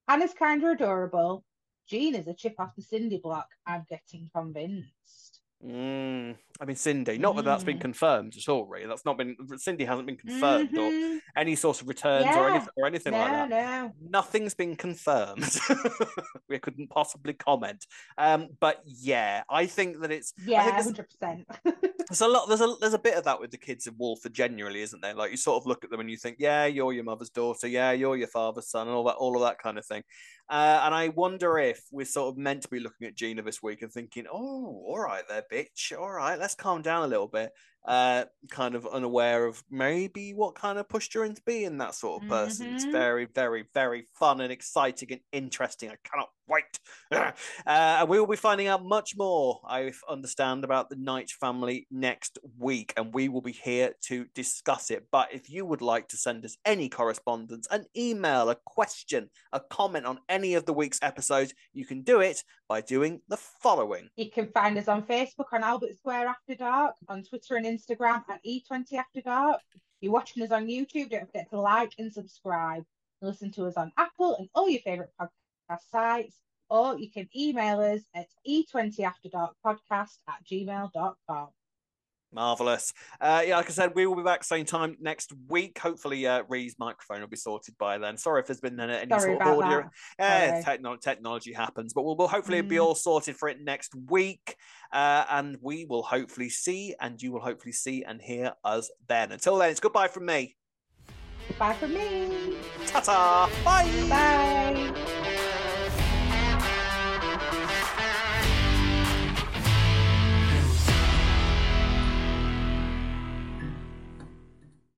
Hannah's kind of adorable. Jean is a chip off the Cindy block. I'm getting convinced. Mm, I mean, Cindy. Not that that's been mm. confirmed at all, really. That's not been. Cindy hasn't been confirmed mm-hmm. or any sort of returns yeah. or anything or anything no, like that. No. Nothing's been confirmed. (laughs) we couldn't possibly comment. Um, but yeah, I think that it's yeah, hundred percent. (laughs) There's a lot. There's a there's a bit of that with the kids in Walford generally, isn't there? Like you sort of look at them and you think, yeah, you're your mother's daughter. Yeah, you're your father's son, and all that, all of that kind of thing. Uh, and I wonder if we're sort of meant to be looking at Gina this week and thinking, oh, all right there, bitch. All right, let's calm down a little bit. Uh, kind of unaware of maybe what kind of pushed her into being that sort of person. Mm-hmm. It's very, very, very fun and exciting and interesting. I cannot wait (laughs) uh, and we will be finding out much more, I understand, about the Knight family next week, and we will be here to discuss it. But if you would like to send us any correspondence, an email, a question, a comment on any of the week's episodes, you can do it by doing the following. You can find us on Facebook on Albert Square After Dark, on Twitter and Instagram at E20 After Dark. If you're watching us on YouTube, don't forget to like and subscribe. Listen to us on Apple and all your favourite podcast sites, or you can email us at e20afterdarkpodcast at gmail.com. Marvelous. Uh, yeah, like I said, we will be back same time next week. Hopefully, uh, Ree's microphone will be sorted by then. Sorry if there's been any Sorry sort of audio. Yeah, techno- technology happens, but we'll, we'll hopefully mm. be all sorted for it next week. Uh, and we will hopefully see, and you will hopefully see and hear us then. Until then, it's goodbye from me. Goodbye from me. Ta ta. Bye. Bye.